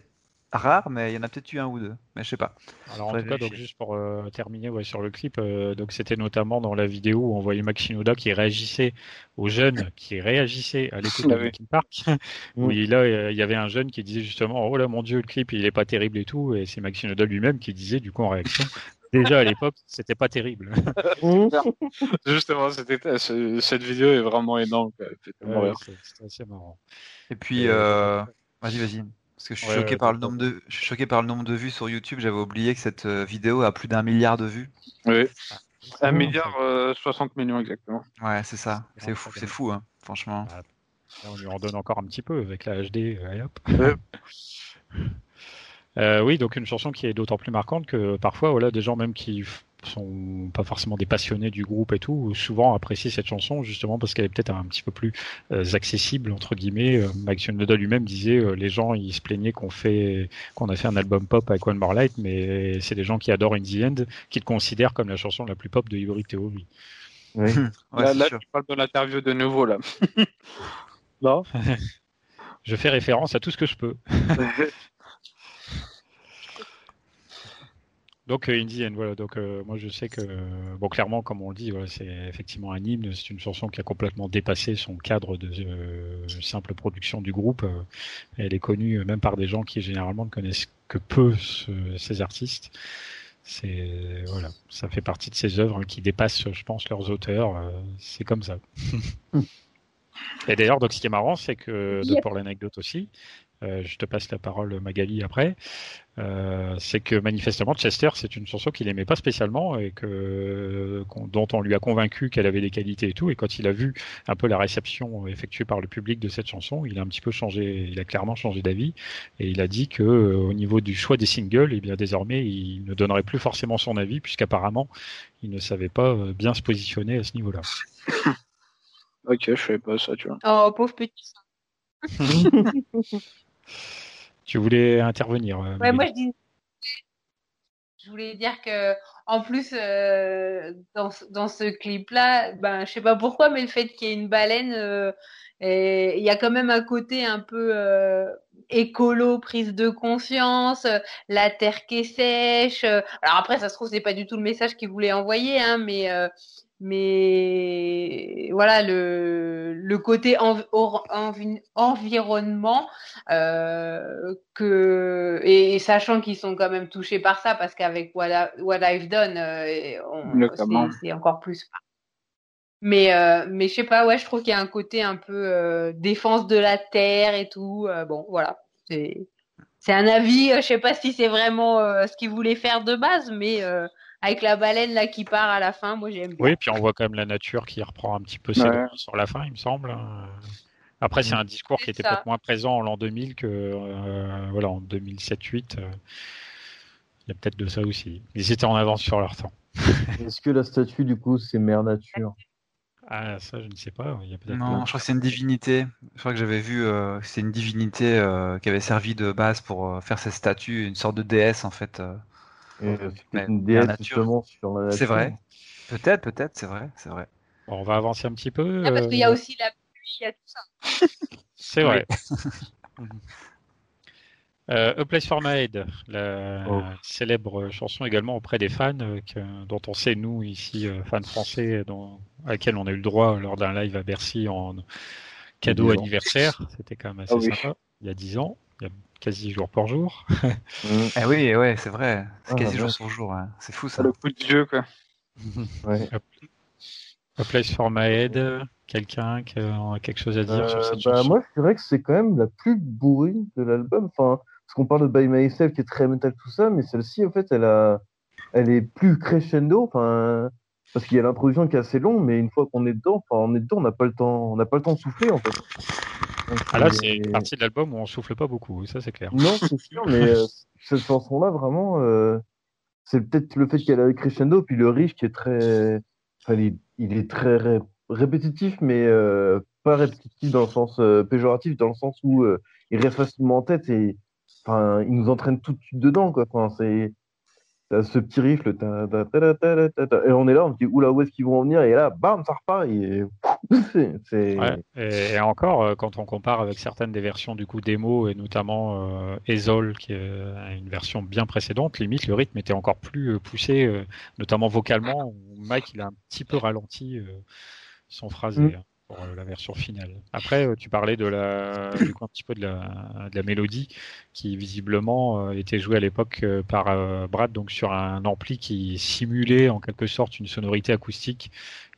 rare, mais il y en a peut-être eu un ou deux, mais je sais pas. Alors en tout cas, donc juste pour euh, terminer ouais, sur le clip, euh, donc c'était notamment dans la vidéo où on voyait Max Shinoda qui réagissait aux jeunes qui réagissaient à l'écoute de Linkin Park. où il, là, il y avait un jeune qui disait justement oh là mon dieu le clip il est pas terrible et tout, et c'est Max Shinoda lui-même qui disait du coup en réaction. Déjà à l'époque, c'était pas terrible. Justement, c'était cette vidéo est vraiment énorme. C'est assez marrant. Et puis, euh... vas-y, vas-y. Parce que je suis, choqué par le nombre de, je suis choqué par le nombre de vues sur YouTube. J'avais oublié que cette euh, vidéo a plus d'un milliard de vues. Oui. Un milliard euh, 60 millions exactement. Ouais, c'est ça. C'est fou, c'est fou, hein, franchement. on lui en donne encore un petit peu avec la HD. Euh, euh, oui, donc une chanson qui est d'autant plus marquante que parfois, voilà, des gens même qui sont pas forcément des passionnés du groupe et tout, souvent apprécient cette chanson justement parce qu'elle est peut-être un petit peu plus euh, accessible entre guillemets. Euh, Mike lui-même disait euh, les gens ils se plaignaient qu'on fait qu'on a fait un album pop avec One More Light, mais c'est des gens qui adorent In the End qui le considèrent comme la chanson la plus pop de Hybrid Theory. Oui. là, tu parles de l'interview de nouveau là. non. je fais référence à tout ce que je peux. Donc euh, Indian, voilà. Donc euh, moi je sais que bon clairement comme on le dit, voilà, c'est effectivement un hymne. C'est une chanson qui a complètement dépassé son cadre de euh, simple production du groupe. Elle est connue même par des gens qui généralement ne connaissent que peu ces artistes. C'est voilà, ça fait partie de ces œuvres qui dépassent, je pense, leurs auteurs. c'est comme ça. Et d'ailleurs, donc ce qui est marrant, c'est que pour l'anecdote aussi, euh, je te passe la parole Magali après, euh, c'est que manifestement Chester c'est une chanson qu'il aimait pas spécialement et que dont on lui a convaincu qu'elle avait des qualités et tout et quand il a vu un peu la réception effectuée par le public de cette chanson, il a un petit peu changé, il a clairement changé d'avis et il a dit que euh, au niveau du choix des singles, et eh bien désormais il ne donnerait plus forcément son avis puisqu'apparemment il ne savait pas bien se positionner à ce niveau-là. ok, je savais pas ça, tu vois. Oh pauvre petit. Tu voulais intervenir. Euh, ouais, moi je dis. Je voulais dire que, en plus, euh, dans, dans, ce clip-là, ben, je sais pas pourquoi, mais le fait qu'il y ait une baleine, euh, il y a quand même un côté un peu écolo, prise de conscience, la terre qui est sèche. alors après, ça se trouve, c'est pas du tout le message qu'il voulait envoyer, hein, mais mais voilà le, le côté environnement euh, que et, sachant qu'ils sont quand même touchés par ça parce qu'avec What, What, I've Done euh, c'est encore plus mais euh, mais je sais pas ouais je trouve qu'il y a un côté un peu euh, défense de la terre et tout euh, bon voilà. C'est c'est un avis je sais pas si c'est vraiment ce qu'ils voulaient faire de base mais avec la baleine là qui part à la fin. Moi j'aime bien. Oui, puis on voit quand même la nature qui reprend un petit peu ses droits sur la fin, il me semble. Après, c'est un discours qui était peut-être moins présent en l'an 2000 que euh, voilà en 2007-8. Euh, il y a peut-être de ça aussi. Ils étaient en avance sur leur temps. Est-ce que la statue du coup c'est Mère Nature? Ah, ça, je ne sais pas. Il y a non, je crois que c'est une divinité. Je crois que j'avais vu, euh, c'est une divinité qui avait servi de base pour faire cette statue, une sorte de déesse en fait. Euh, une déesse justement sur la C'est vrai. Peut-être, peut-être, c'est vrai, c'est vrai. on va avancer un petit peu. Ah, parce qu'il y a euh, aussi la pluie, il y a tout ça. c'est vrai. Euh, A Place for My Head, la oh. célèbre chanson également auprès des fans, dont on sait, nous, ici, fans français, dont, à laquelle on a eu le droit lors d'un live à Bercy en Cadeau anniversaire, c'était quand même assez ah sympa. Il y a 10 ans, il y a quasi jour pour jour. Mm. eh oui, ouais, c'est vrai. C'est ah, quasi jour pour jour. Hein. C'est fou ça. Le coup de jeu, quoi. ouais. A Place for My Head, quelqu'un qui a quelque chose à dire sur cette euh, bah, chanson Moi, je dirais que c'est quand même la plus bourrine de l'album. Enfin, parce qu'on parle de By Myself qui est très metal, tout ça, mais celle-ci, en fait, elle, a... elle est plus crescendo. Enfin, parce qu'il y a l'introduction qui est assez longue, mais une fois qu'on est dedans, enfin, on est dedans, on n'a pas le temps, on n'a pas le temps de souffler, en fait. Ah là, c'est une partie de l'album où on souffle pas beaucoup, ça c'est clair. Non, c'est sûr, mais euh, cette chanson-là, vraiment, euh, c'est peut-être le fait qu'elle a le crescendo, puis le riche qui est très, enfin, il, est très répétitif, mais euh, pas répétitif dans le sens péjoratif, dans le sens où il reste facilement en tête et enfin, il nous entraîne tout de suite dedans, quoi. Enfin, c'est ce petit riff, et on est là, on se dit, oula, où est-ce qu'ils vont en venir Et là, bam, ça repart. Et, et, encore, euh, quand on compare avec certaines des versions du coup démo, et notamment euh, Ezol, qui est une version bien précédente, limite, le rythme était encore plus euh, poussé, euh, notamment vocalement, où Mike, il a un petit peu ralenti son phrasé. Mm. Pour euh, la version finale. Après, euh, tu parlais de la, du coup, un petit peu de la, de la mélodie qui visiblement euh, était jouée à l'époque par Brad, donc sur un ampli qui simulait en quelque sorte une sonorité acoustique.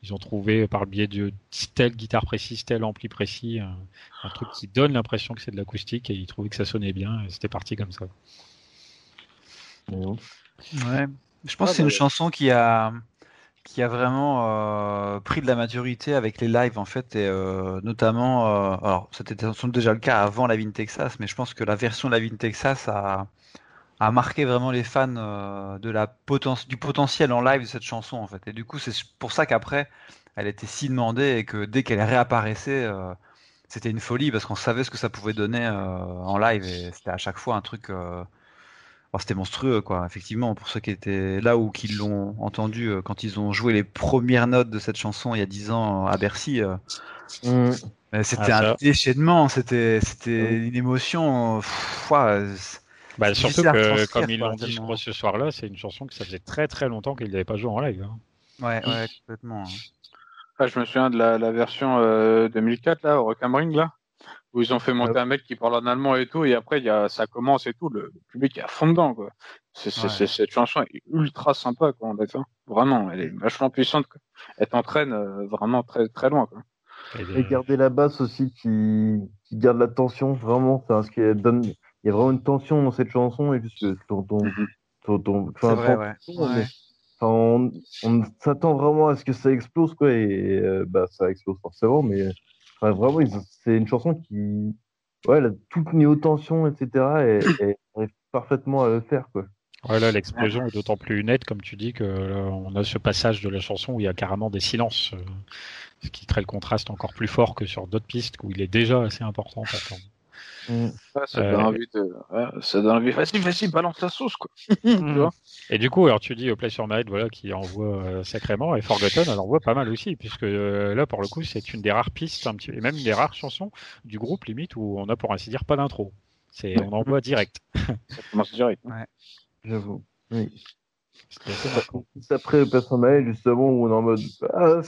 Ils ont trouvé par le biais de telle guitare précise, tel ampli précis, un, truc qui donne l'impression que c'est de l'acoustique et ils trouvaient que ça sonnait bien. et C'était parti comme ça. Ouais. Je pense que c'est une chanson qui a qui a vraiment euh, pris de la maturité avec les lives en fait et euh, notamment euh, alors c'était déjà le cas avant la Vin Texas mais je pense que la version de la Vin Texas a, a marqué vraiment les fans de la potence du potentiel en live de cette chanson en fait. Et du coup c'est pour ça qu'après elle était si demandée et que dès qu'elle réapparaissait c'était une folie parce qu'on savait ce que ça pouvait donner en live et c'était à chaque fois un truc c'était monstrueux, quoi. Effectivement, pour ceux qui étaient là ou qui l'ont entendu euh, quand ils ont joué les premières notes de cette chanson il y a dix ans à Bercy. Euh, mm. C'était ah, un déchaînement, c'était c'était une émotion. bah, surtout que, comme ils l'ont dit, je crois, ce soir-là, c'est une chanson que ça faisait très très longtemps qu'ils n'avaient pas joué en live. Hein. Ouais, ouais, complètement. Hein. Ah, je me souviens de la, la version 2004 euh, là, au Rock Ring là où ils ont fait monter un mec qui parle en allemand et tout, et après y a, ça commence et tout, le, public est à fond dedans, quoi. C'est, cette chanson est ultra sympa, quoi, en fait. Vraiment, elle est vachement puissante, quoi. Elle t'entraîne euh, vraiment très, très loin, quoi. Et garder la basse aussi qui, qui garde la tension, vraiment, parce qu'il donne, il y a vraiment une tension dans cette chanson, et juste ton, ton, ton, ton enfin, vrai, ouais. enfin, on, on s'attend vraiment à ce que ça explose, quoi, et euh, bah, ça explose forcément, mais vraiment, c'est une chanson qui, ouais, elle a toute tensions, etc. Et, et arrive parfaitement à le faire, quoi. Ouais, là, l'explosion est d'autant plus nette, comme tu dis, que on a ce passage de la chanson où il y a carrément des silences, euh, ce qui crée le contraste encore plus fort que sur d'autres pistes où il est déjà assez important. Mm. ça, donne envie de... ça donne envie. Vas-y, vas-y, balance la sauce, quoi. Mm. et du coup, alors tu dis au Play sur Night, voilà, qui envoie euh, sacrément, et Forgotten, elle envoie pas mal aussi, puisque euh, là, pour le coup, c'est une des rares pistes, un petit... et même une des rares chansons du groupe, limite, où on a, pour ainsi dire, pas d'intro. C'est, on envoie direct. ça commence direct. Hein. Ouais. J'avoue. Oui. Après Play sur Night, justement, où on est en mode, ah,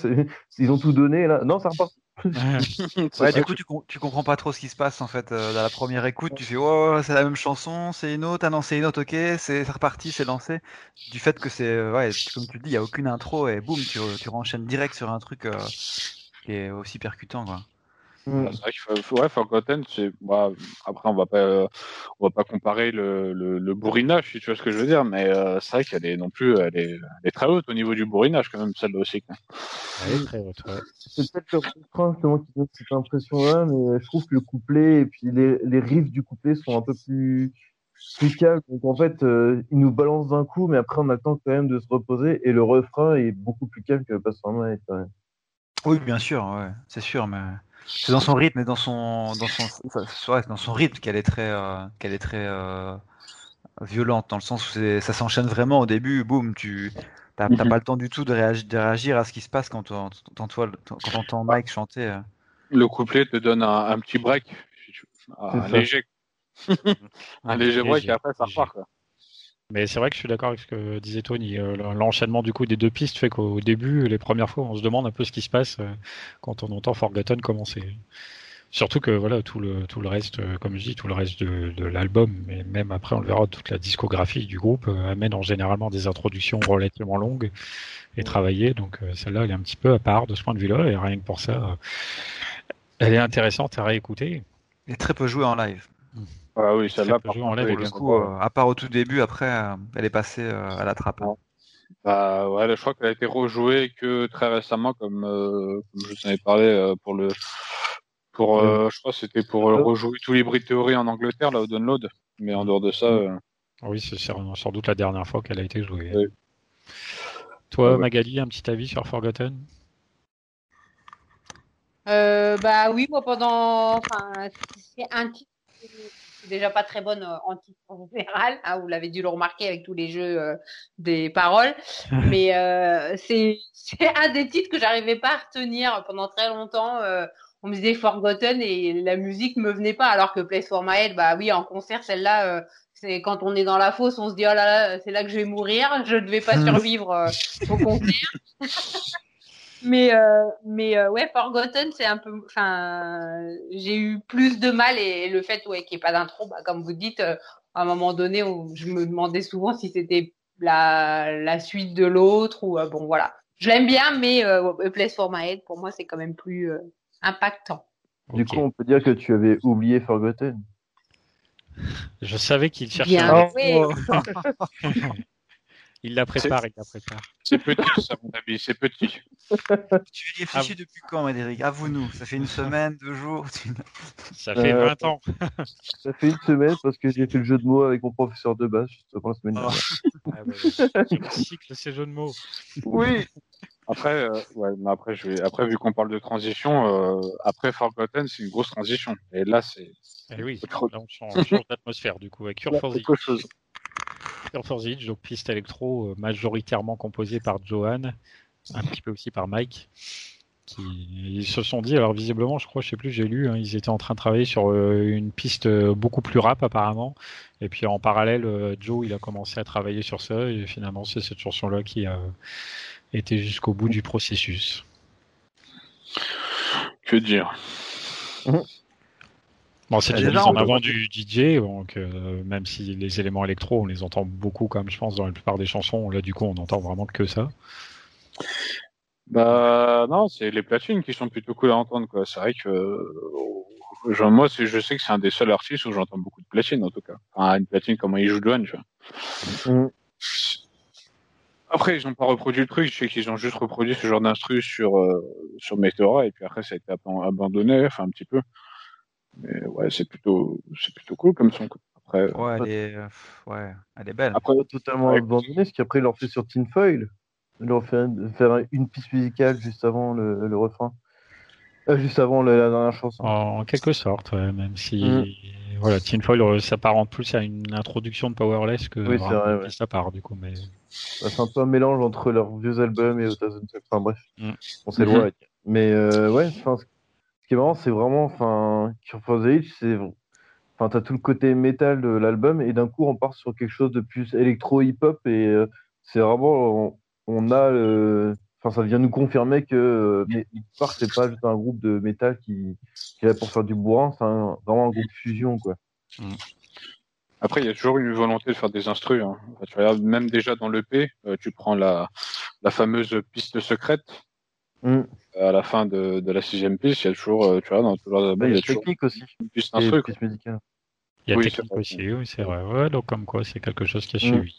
ils ont tout donné, là. Non, ça repart ouais, du coup, tu, tu, comprends pas trop ce qui se passe en fait. Euh, dans la première écoute, tu fais oh, c'est la même chanson, c'est une autre, ah non, c'est une autre, ok, c'est reparti, c'est lancé. Du fait que c'est, euh, ouais, comme tu dis, il y a aucune intro et boum, tu, tu renchaînes direct sur un truc euh, qui est aussi percutant, quoi. Mm. C'est vrai qu'il faut, ouais, Forgotten, c'est, bah, après, on va pas, euh, on va pas comparer le, le, le, bourrinage, si tu vois ce que je veux dire, mais euh, c'est vrai qu'elle est non plus, elle est, elle est très haute au niveau du bourrinage, quand même, celle-là aussi. Elle est très haute, ouais. C'est peut-être le refrain, justement, qui donne cette impression-là, mais je trouve que le couplet et puis les, les riffs du couplet sont un peu plus, plus calmes. Donc, en fait, euh, il nous balance d'un coup, mais après, on attend quand même de se reposer, et le refrain est beaucoup plus calme que en main, quand même. Oui, bien sûr, ouais, c'est sûr, mais c'est dans son rythme et dans son dans son dans son rythme qu'elle est très euh, qu'elle est très euh, violente dans le sens où ça s'enchaîne vraiment au début boum tu t'as mhm. pas le temps du tout de réagir, de réagir à ce qui se passe quand tu entends Mike chanter euh. le couplet te donne un, petit break un léger un léger break et après ça repart quoi. Mais c'est vrai que je suis d'accord avec ce que disait Tony. Euh, l'enchaînement du coup des deux pistes fait qu'au début, les premières fois, on se demande un peu ce qui se passe euh, quand on entend Forgotten commencer. Surtout que voilà tout le tout le reste, euh, comme je dis, tout le reste de, de l'album, mais même après on le verra, toute la discographie du groupe amène en généralement des introductions relativement longues et travaillées. Donc celle-là, elle est un petit peu à part de ce point de vue-là, et rien que pour ça, elle est intéressante à réécouter. Est très peu jouée en live. Ah oui, celle-là, Très peu jouée en live, Pour et le coup, euh, à part au tout début, après, euh, elle est passée euh, à la trappe. Bah ouais, je crois qu'elle a été rejouée que très récemment, comme, euh, comme je vous en ai parlé euh, pour le, pour, euh, je crois que c'était pour euh, rejouer tous les Brit Theory en Angleterre là au download. Mais en dehors de ça, euh, Oui, c'est sans sans doute la dernière fois qu'elle a été jouée. Oui. Toi, Ouais. Magali, un petit avis sur Forgotten? Euh, bah oui, moi pendant, enfin, c'est un titre déjà pas très bonne euh, en titre en général. hein, vous l'avez dû le remarquer avec tous les jeux euh, des paroles, mais euh, c'est c'est un des titres que j'arrivais pas à retenir pendant très longtemps. euh, on me disait Forgotten et la musique me venait pas, alors que Place for My Head, bah oui, en concert, celle-là, euh, c'est quand on est dans la fosse, on se dit oh là là, c'est là que je vais mourir, je ne vais pas survivre euh, au concert. Mais euh, mais euh, ouais, Forgotten, c'est un peu, enfin, j'ai eu plus de mal et, le fait ouais qu'il n'y ait pas d'intro, bah, comme vous dites, euh, à un moment donné, on- je me demandais souvent si c'était la la suite de l'autre ou euh, bon voilà. Je l'aime bien, mais euh, A Place for My Head, pour moi, c'est quand même plus euh, impactant. Du coup, on peut dire que tu avais oublié Forgotten. Je savais qu'il cherchait Bien un... joué. Il la prépare, il la prépare. c'est petit, ça, mon avis, c'est petit. Tu y réfléchis depuis quand, Médéric Avoue-nous. Ça fait une semaine, deux jours tu- Ça fait Euh, 20 ans. Ça fait une semaine parce que j'ai fait le jeu de mots avec mon professeur de base justement la semaine Oh. dernière. Ah, ouais. Cycle ces jeux de mots. Oui. Après, euh, ouais, mais après, je vais, après, vu qu'on parle de transition, euh, après Forgotten, c'est une grosse transition. Et là, c'est Eh oui, là on change, d'atmosphère du coup. Avec Cure for chose. For the donc piste électro euh, majoritairement composée par Johan, un petit peu aussi par Mike. Qui, ils se sont dit, alors visiblement, je crois, je sais plus, j'ai lu, hein, ils étaient en train de travailler sur euh, une piste euh, beaucoup plus rap apparemment. Et puis en parallèle, euh, Joe, il a commencé à travailler sur ça et finalement, c'est cette chanson-là qui a été jusqu'au bout du processus. Que dire? Bon, c'est déjà, mise en avant du DJ, donc euh, même si les éléments électro, on les entend beaucoup, comme je pense dans la plupart des chansons, là du coup, on entend vraiment que ça. Bah non, c'est les platines qui sont plutôt cool à entendre quoi. C'est vrai que euh, genre, moi je sais que c'est un des seuls artistes où j'entends beaucoup de platines en tout cas. Enfin une platine comment il joue Joan, tu vois. Mm. Après ils ont pas reproduit le truc, je sais qu'ils ont juste reproduit ce genre d'instru sur euh, sur Meteora et puis après ça a été aban- abandonné, enfin un petit peu. Mais ouais, c'est plutôt c'est plutôt cool comme son. Après Ouais, elle est, euh, ouais, elle est belle. après totalement Ouais. abandonné, parce qu'après, ils l'ont fait sur Tinfoil. Ils leur fait faire une piste musicale juste avant le, le refrain. Euh, juste avant le- la dernière chanson. En quelque sorte, ouais, même si Mm. voilà, Tinfoil euh, s'apparente plus à une introduction de Powerless que Oui, vrai, ouais. à part du coup. Mais Bah, c'est un peu un mélange entre leurs vieux albums et. Enfin bref, Mm. on s'éloigne. Mais euh, ouais, enfin, ce ce qui est marrant, c'est vraiment, enfin, Cure for the c'est, enfin, t'as tout le côté métal de l'album et d'un coup, on part sur quelque chose de plus électro-hip-hop et euh, c'est vraiment, on, on a, enfin, ça vient nous confirmer que euh, Park, c'est pas juste un groupe de métal qui, qui est là pour faire du bourrin, c'est un- vraiment un groupe fusion, quoi. Après, il y a toujours une volonté de faire des instrus. Hein. Enfin, tu regardes, même déjà dans l'EP, euh, tu prends la, la fameuse piste secrète Mm. à la fin de, de la sixième piste. Il y a toujours, euh, tu vois, dans leurs albums, Bah, il il y a toujours technique aussi. une piste piste musicale. il y a Oui, technique aussi, oui, c'est vrai. Ouais, donc comme quoi, c'est quelque chose qui a Mm. suivi.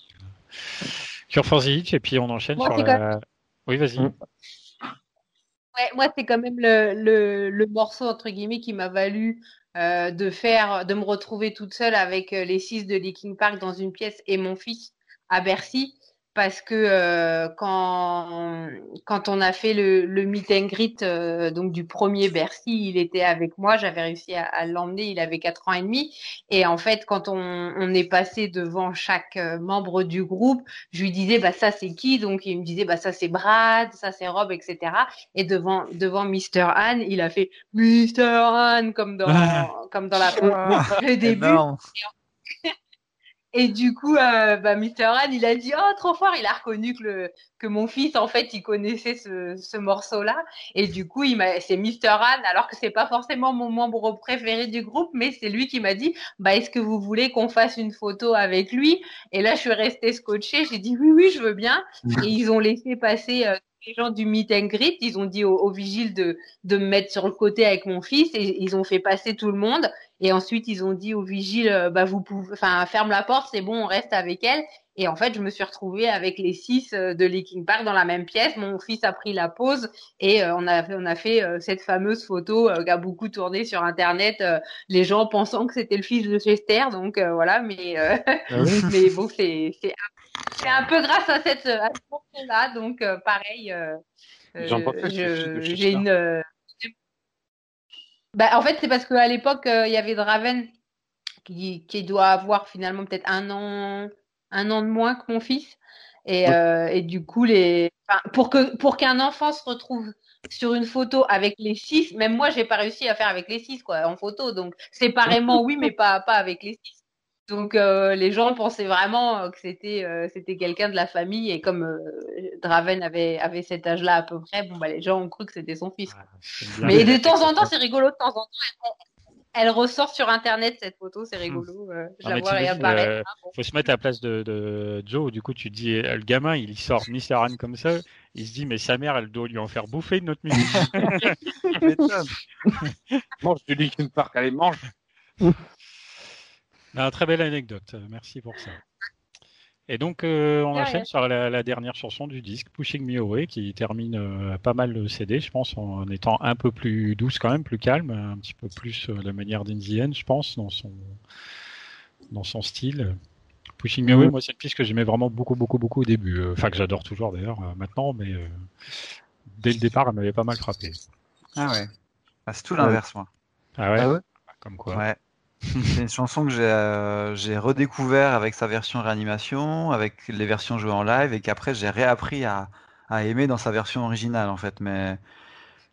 Cure for the Itch, et puis on enchaîne Moi, sur la. Oui, vas-y. Mm. Ouais, moi, c'est quand même le, le, le morceau, entre guillemets, qui m'a valu euh, de faire, de me retrouver toute seule avec euh, les six de Linkin Park dans une pièce et mon fils à Bercy. Parce que euh, quand, quand on a fait le, le meet and greet euh, donc du premier Bercy, il était avec moi, j'avais réussi à, à l'emmener, il avait quatre ans et demi. Et en fait, quand on, on est passé devant chaque euh, membre du groupe, je lui disais bah ça c'est qui? Donc il me disait bah ça c'est Brad, ça c'est Rob, etc. Et devant devant Mr. Anne, il a fait Mr. Anne comme dans Ah. comme dans la le début. Énorme. Et du coup, euh, bah, Mr. Il a dit oh trop fort, il a reconnu que le que mon fils en fait il connaissait ce, ce morceau-là. Et du coup, il m'a c'est Mr. Han, alors que c'est pas forcément mon membre préféré du groupe, mais c'est lui qui m'a dit bah est-ce que vous voulez qu'on fasse une photo avec lui? Et là, je suis restée scotchée. J'ai dit oui oui, je veux bien. Et ils ont laissé passer euh, les gens du meet and greet, ils ont dit au, vigile de, de me mettre sur le côté avec mon fils et ils ont fait passer tout le monde. Et ensuite, ils ont dit au vigile, euh, bah vous pouvez, enfin ferme la porte, c'est bon, on reste avec elle. Et en fait, je me suis retrouvée avec les six euh, de Linkin Park dans la même pièce. Mon fils a pris la pause et euh, on a fait, on a fait cette fameuse photo qui a beaucoup tourné sur Internet. les gens pensant que c'était le fils de Chester, donc voilà. Mais ah mais bon, c'est c'est c'est un peu grâce à cette à ce là donc pareil. j'ai une bah, en fait, c'est parce qu'à l'époque, euh, il y avait Draven qui, qui doit avoir finalement peut-être un an, un an de moins que mon fils. Et, euh, et du coup, les, pour que pour qu'un enfant se retrouve sur une photo avec les six, même moi, j'ai pas réussi à faire avec les six quoi en photo. Donc séparément, oui, mais pas pas avec les six. Donc euh, les gens pensaient vraiment euh, que c'était euh, c'était quelqu'un de la famille et comme Draven avait avait cet âge-là à peu près, bon bah les gens ont cru que c'était son fils. Mais de temps en temps, c'est rigolo de temps en temps. Elle, ressort sur internet cette photo, c'est rigolo. je la vois réapparaître. Il faut se mettre à la place de, de, Joe. Du coup, tu dis le gamin, il sort Mr. Han comme ça. Il se dit, mais sa mère, elle doit lui en faire bouffer une autre musique. mange du Linkin Park, allez, mange. Ah, très belle anecdote, merci pour ça. Et donc, euh, on enchaîne sur la, dernière chanson du disque, Pushing Me Away, qui termine euh, pas mal le CD, je pense, en étant un peu plus douce quand même, plus calme, un petit peu plus euh, la manière d'Indienne, je pense, dans son, dans son style. Pushing Me Away, moi, c'est une piste que j'aimais vraiment beaucoup, beaucoup, beaucoup au début. Enfin, que j'adore toujours d'ailleurs maintenant, mais dès le départ, elle m'avait pas mal frappé. Ah ouais. Ah, c'est tout l'inverse, moi. Ah ouais, ah ouais? Comme quoi. Ouais. C'est une chanson que euh, j'ai redécouvert avec sa version réanimation, avec les versions jouées en live, et qu'après j'ai réappris à, à, aimer dans sa version originale en fait. Mais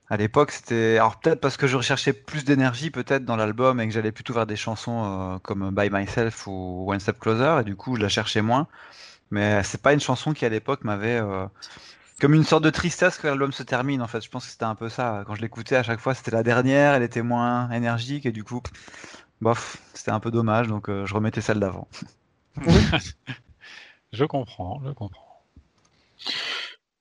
à l'époque, c'était alors peut-être parce que je recherchais plus d'énergie peut-être dans l'album et que j'allais plutôt vers des chansons euh, comme By Myself ou One Step Closer, et du coup je la cherchais moins. Mais c'est pas une chanson qui à l'époque m'avait euh, comme une sorte de tristesse que l'album se termine en fait. Je pense que c'était un peu ça. Quand je l'écoutais à chaque fois, c'était la dernière, elle était moins énergique et du coup bof, c'était un peu dommage, donc euh, je remettais celle d'avant. je comprends, je comprends.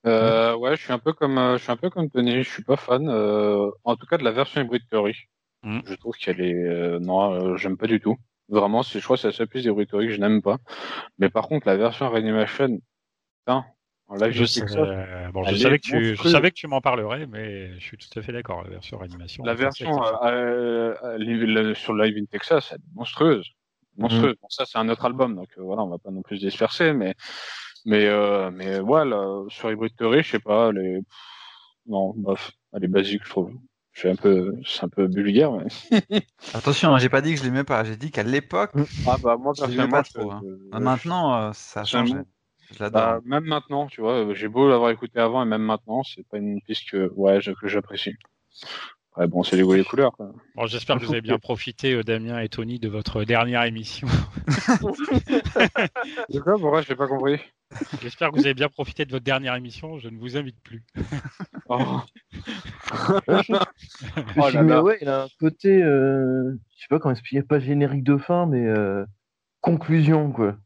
Euh, ouais, je suis un peu comme, euh, je suis un peu comme Tony, je suis pas fan, en tout cas de la version Hybrid Theory. Mm. Je trouve qu'elle est, non, j'aime pas du tout. Vraiment, je crois que c'est la seule piste d'Hybrid Theory que je n'aime pas. Mais par contre, la version Reanimation, putain, je, bon, je, savais que tu, je savais que tu m'en parlerais, mais je suis tout à fait d'accord. La version animation. La version euh, euh, sur Live in Texas, elle est monstrueuse. Monstrueuse. Mm. Bon, ça, c'est un autre album, donc euh, voilà, on va pas non plus se disperser, mais mais euh, mais voilà, sur Hybrid Theory, je sais pas, les non, bof, elle est basique, je trouve. Je suis un peu, c'est un peu vulgaire. Mais... Attention, hein, j'ai pas dit que je l'aimais pas. J'ai dit qu'à l'époque, ah bah moi personnellement, pas trop. Hein. Maintenant, ça a changé. Bah, même maintenant, tu vois, j'ai beau l'avoir écouté avant et même maintenant, c'est pas une piste que, ouais, que j'apprécie. Ouais, bon, c'est les goûts et les couleurs. Bon, j'espère que vous avez bien profité, euh, Damien et Tony, de votre dernière émission. de quoi Pourquoi Je n'ai pas compris. J'espère que vous avez bien profité de votre dernière émission. Je ne vous invite plus. oh. oh là ouais, il a un côté, euh, je sais pas comment expliquer, pas générique de fin, mais euh, conclusion, quoi.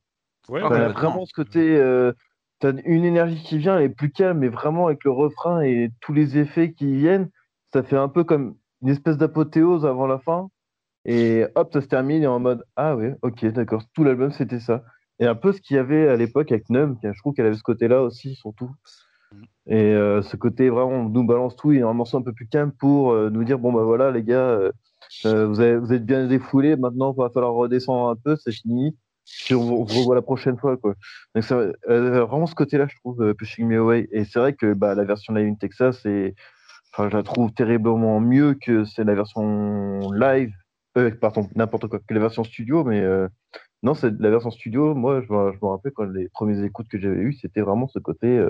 Ouais, vraiment ce côté, euh, tu as une énergie qui vient, elle est plus calme, mais vraiment avec le refrain et tous les effets qui viennent, ça fait un peu comme une espèce d'apothéose avant la fin. Et hop, ça se termine et en mode Ah oui, ok, d'accord, tout l'album c'était ça. Et un peu ce qu'il y avait à l'époque avec Num, je trouve qu'elle avait ce côté-là aussi, surtout. Et euh, ce côté vraiment, on nous balance tout et un morceau un peu plus calme pour euh, nous dire Bon, bah voilà, les gars, vous, avez, vous êtes bien défoulés, maintenant il va falloir redescendre un peu, c'est fini si on, se revoit la prochaine fois quoi. Donc c'est euh, vraiment ce côté-là je trouve euh, Pushing Me Away et c'est vrai que bah, la version live in Texas est enfin je la trouve terriblement mieux que c'est la version live euh, pardon n'importe quoi que la version studio mais euh, non c'est la version studio moi je, je me rappelle quand les premiers écoutes que j'avais eues c'était vraiment ce côté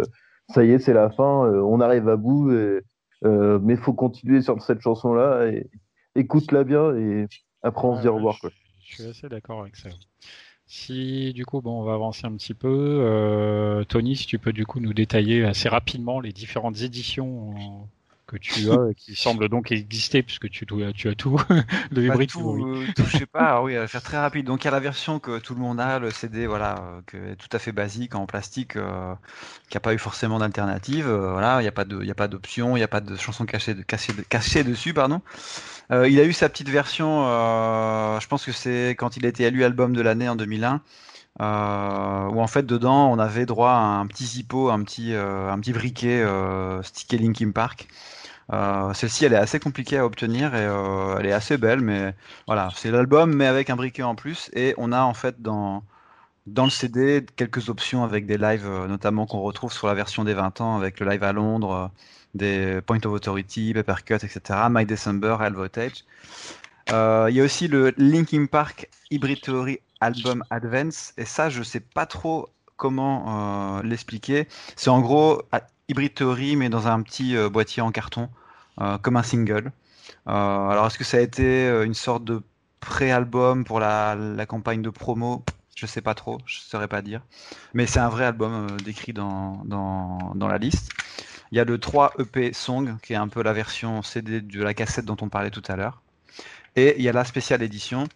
ça y est c'est la fin on arrive à bout et, mais faut continuer sur cette chanson là et écoute-la bien et après on se dit au revoir quoi. Je suis assez d'accord avec ça. Si du coup, bon, on va avancer un petit peu. Tony, si tu peux du coup nous détailler assez rapidement les différentes éditions que tu as, qui semble donc exister puisque tu, tu as tout le hybride. tout, euh, tout, je sais pas, oui, à faire très rapide. Donc il y a la version que tout le monde a, le CD, voilà, euh, que est tout à fait basique en plastique, euh, qui a pas eu forcément d'alternative. voilà, il n'y a pas de, il y a pas d'option, il n'y a pas de chanson cachée, de, cachée, dessus, pardon. il a eu sa petite version, je pense que c'est quand il a été élu album de l'année en 2001. où en fait dedans on avait droit à un petit zippo, un petit, un petit briquet stické Linkin Park euh, celle-ci, elle est assez compliquée à obtenir et euh, elle est assez belle, mais voilà, c'est l'album, mais avec un briquet en plus. Et on a en fait dans, dans le CD quelques options avec des lives, euh, notamment qu'on retrouve sur la version des 20 ans, avec le live à Londres, des Point of Authority, Papercut, etc., My December, Hell Voltage. Il y a aussi le Linkin Park Hybrid Theory Album Advance, et ça, je sais pas trop comment l'expliquer. C'est en gros Hybrid Theory, mais dans un petit boîtier en carton. Euh, comme un single. Euh, alors est-ce que ça a été euh, une sorte de pré-album pour la, campagne de promo? Je sais pas trop, je saurais pas dire. Mais c'est un vrai album décrit dans, dans, la liste. Il y a le 3 EP Song, qui est un peu la version CD de la cassette dont on parlait tout à l'heure. Et il y a la spéciale édition,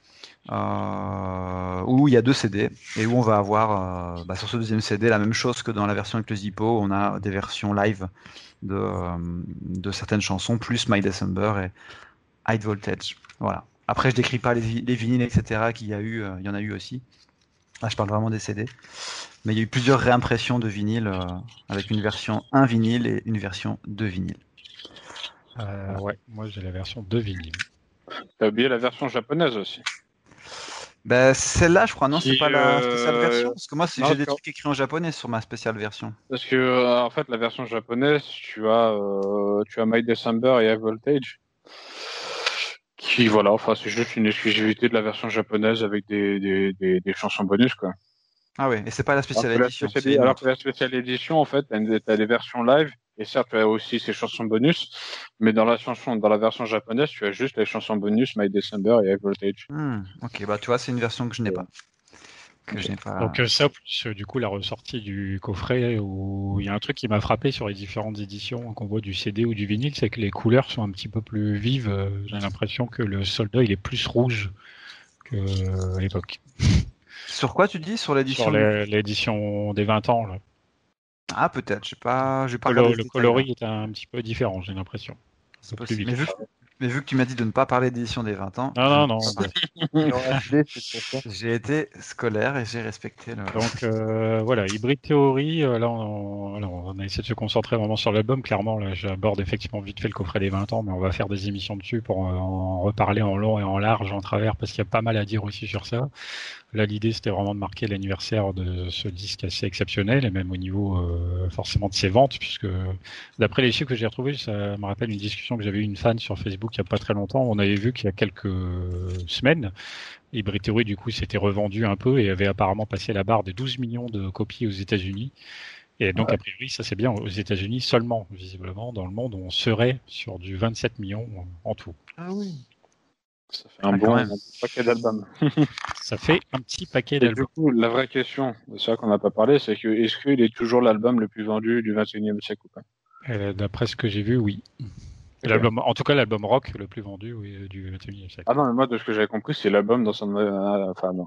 où il y a deux CD, et où on va avoir bah, sur ce deuxième CD la même chose que dans la version avec le Zippo. On a des versions live de, euh, de certaines chansons, plus My December et High Voltage. Voilà. Après, je décris pas les, les vinyles, etc. qu'il y a eu, euh, il y en a eu aussi. Là, je parle vraiment des CD. Mais il y a eu plusieurs réimpressions de vinyle euh, avec une version 1 vinyle et une version 2 vinyle. ouais, moi j'ai la version 2 vinyle. T'as oublié la version japonaise aussi. Bah, celle-là, je crois, non, c'est pas la spéciale euh, version. Parce que moi, j'ai des trucs écrits en japonais sur ma spéciale version. Parce que, euh, en fait, la version japonaise, tu as, euh, tu as My December et High Voltage. Qui, voilà, enfin, c'est juste une exclusivité de la version japonaise avec des, des, des, des chansons bonus, quoi. Ah oui, et c'est pas la spéciale édition. alors que la spéciale édition, en fait, t'as des versions live et certes, tu as aussi ces chansons bonus, mais dans la chanson, dans la version japonaise, tu as juste les chansons bonus My December et High Voltage. Hmm, ok, bah tu vois, c'est une version que je n'ai pas. Que je n'ai pas. Donc euh, ça, plus euh, du coup la ressortie du coffret, où il y a un truc qui m'a frappé sur les différentes éditions qu'on voit du CD ou du vinyle, c'est que les couleurs sont un petit peu plus vives. Euh, j'ai l'impression que le soldat il est plus rouge que à l'époque. Sur quoi tu dis? Sur l'édition? Sur l'édition des 20 ans là. Ah, peut-être. Je pas, pas le, le coloris est un petit peu différent, j'ai l'impression. Mais vu, mais vu que tu m'as dit de ne pas parler d'édition des 20 ans. Non, non, non. j'ai été scolaire et j'ai respecté le. Donc euh, voilà, Hybrid Theory, euh, là on, on, a essayé de se concentrer vraiment sur l'album. Clairement, là j'aborde effectivement vite fait le coffret des 20 ans, mais on va faire des émissions dessus pour euh, en reparler en long et en large, en travers, parce qu'il y a pas mal à dire aussi sur ça. Là, l'idée, c'était vraiment de marquer l'anniversaire de ce disque assez exceptionnel, et même au niveau forcément de ses ventes, puisque d'après les chiffres que j'ai retrouvés, ça me rappelle une discussion que j'avais eu une fan sur Facebook il n'y a pas très longtemps, on avait vu qu'il y a quelques semaines, Hybrid Theory du coup s'était revendu un peu et avait apparemment passé la barre des 12 millions de copies aux États-Unis. Et donc a priori ça c'est bien aux États-Unis seulement visiblement dans le monde on serait sur du 27 millions en tout. Ah oui. Ça fait un ah, bon paquet d'albums. ça fait un petit paquet d'albums. Du coup, la vraie question, c'est ça qu'on n'a pas parlé, c'est que est-ce qu'il est toujours l'album le plus vendu du 21e siècle ou pas? Euh, D'après ce que j'ai vu, oui en tout cas, l'album rock le plus vendu oui, du 21e siècle. Ah non, mais moi, de ce que j'avais compris, c'est l'album dans son, euh, enfin, de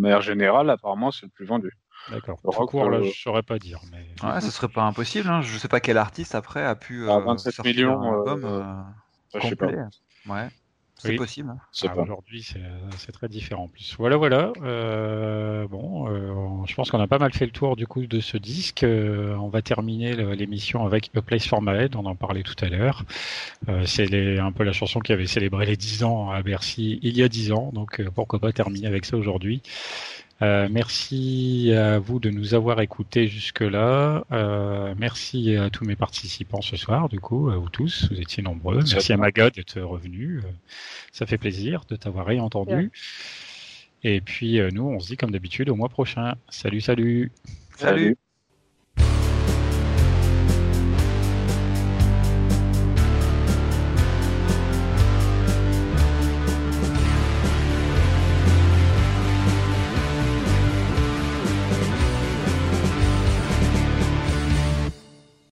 manière générale, apparemment, c'est le plus vendu. D'accord. Le rock, là, euh, je saurais pas dire. Mais... Ouais, ce serait pas impossible. Hein. Je sais pas quel artiste après a pu. Euh, 27 ah, millions. Un album, euh, complet. Je sais pas. Ouais. C'est possible. Hein. Ah, aujourd'hui, c'est très différent en plus. Voilà, voilà. Euh, bon, euh, je pense qu'on a pas mal fait le tour du coup de ce disque. Euh, on va terminer l'émission avec A Place for My Head. On en parlait tout à l'heure. c'est un peu la chanson qui avait célébré les 10 ans à Bercy il y a 10 ans. Donc pourquoi pas terminer avec ça aujourd'hui. Euh, merci à vous de nous avoir écoutés jusque-là. Euh, merci à tous mes participants ce soir, du coup, à vous tous, vous étiez nombreux. Merci à Magod d'être revenu. Euh, ça fait plaisir de t'avoir réentendu. Et puis nous, on se dit comme d'habitude au mois prochain. Salut, salut. Salut.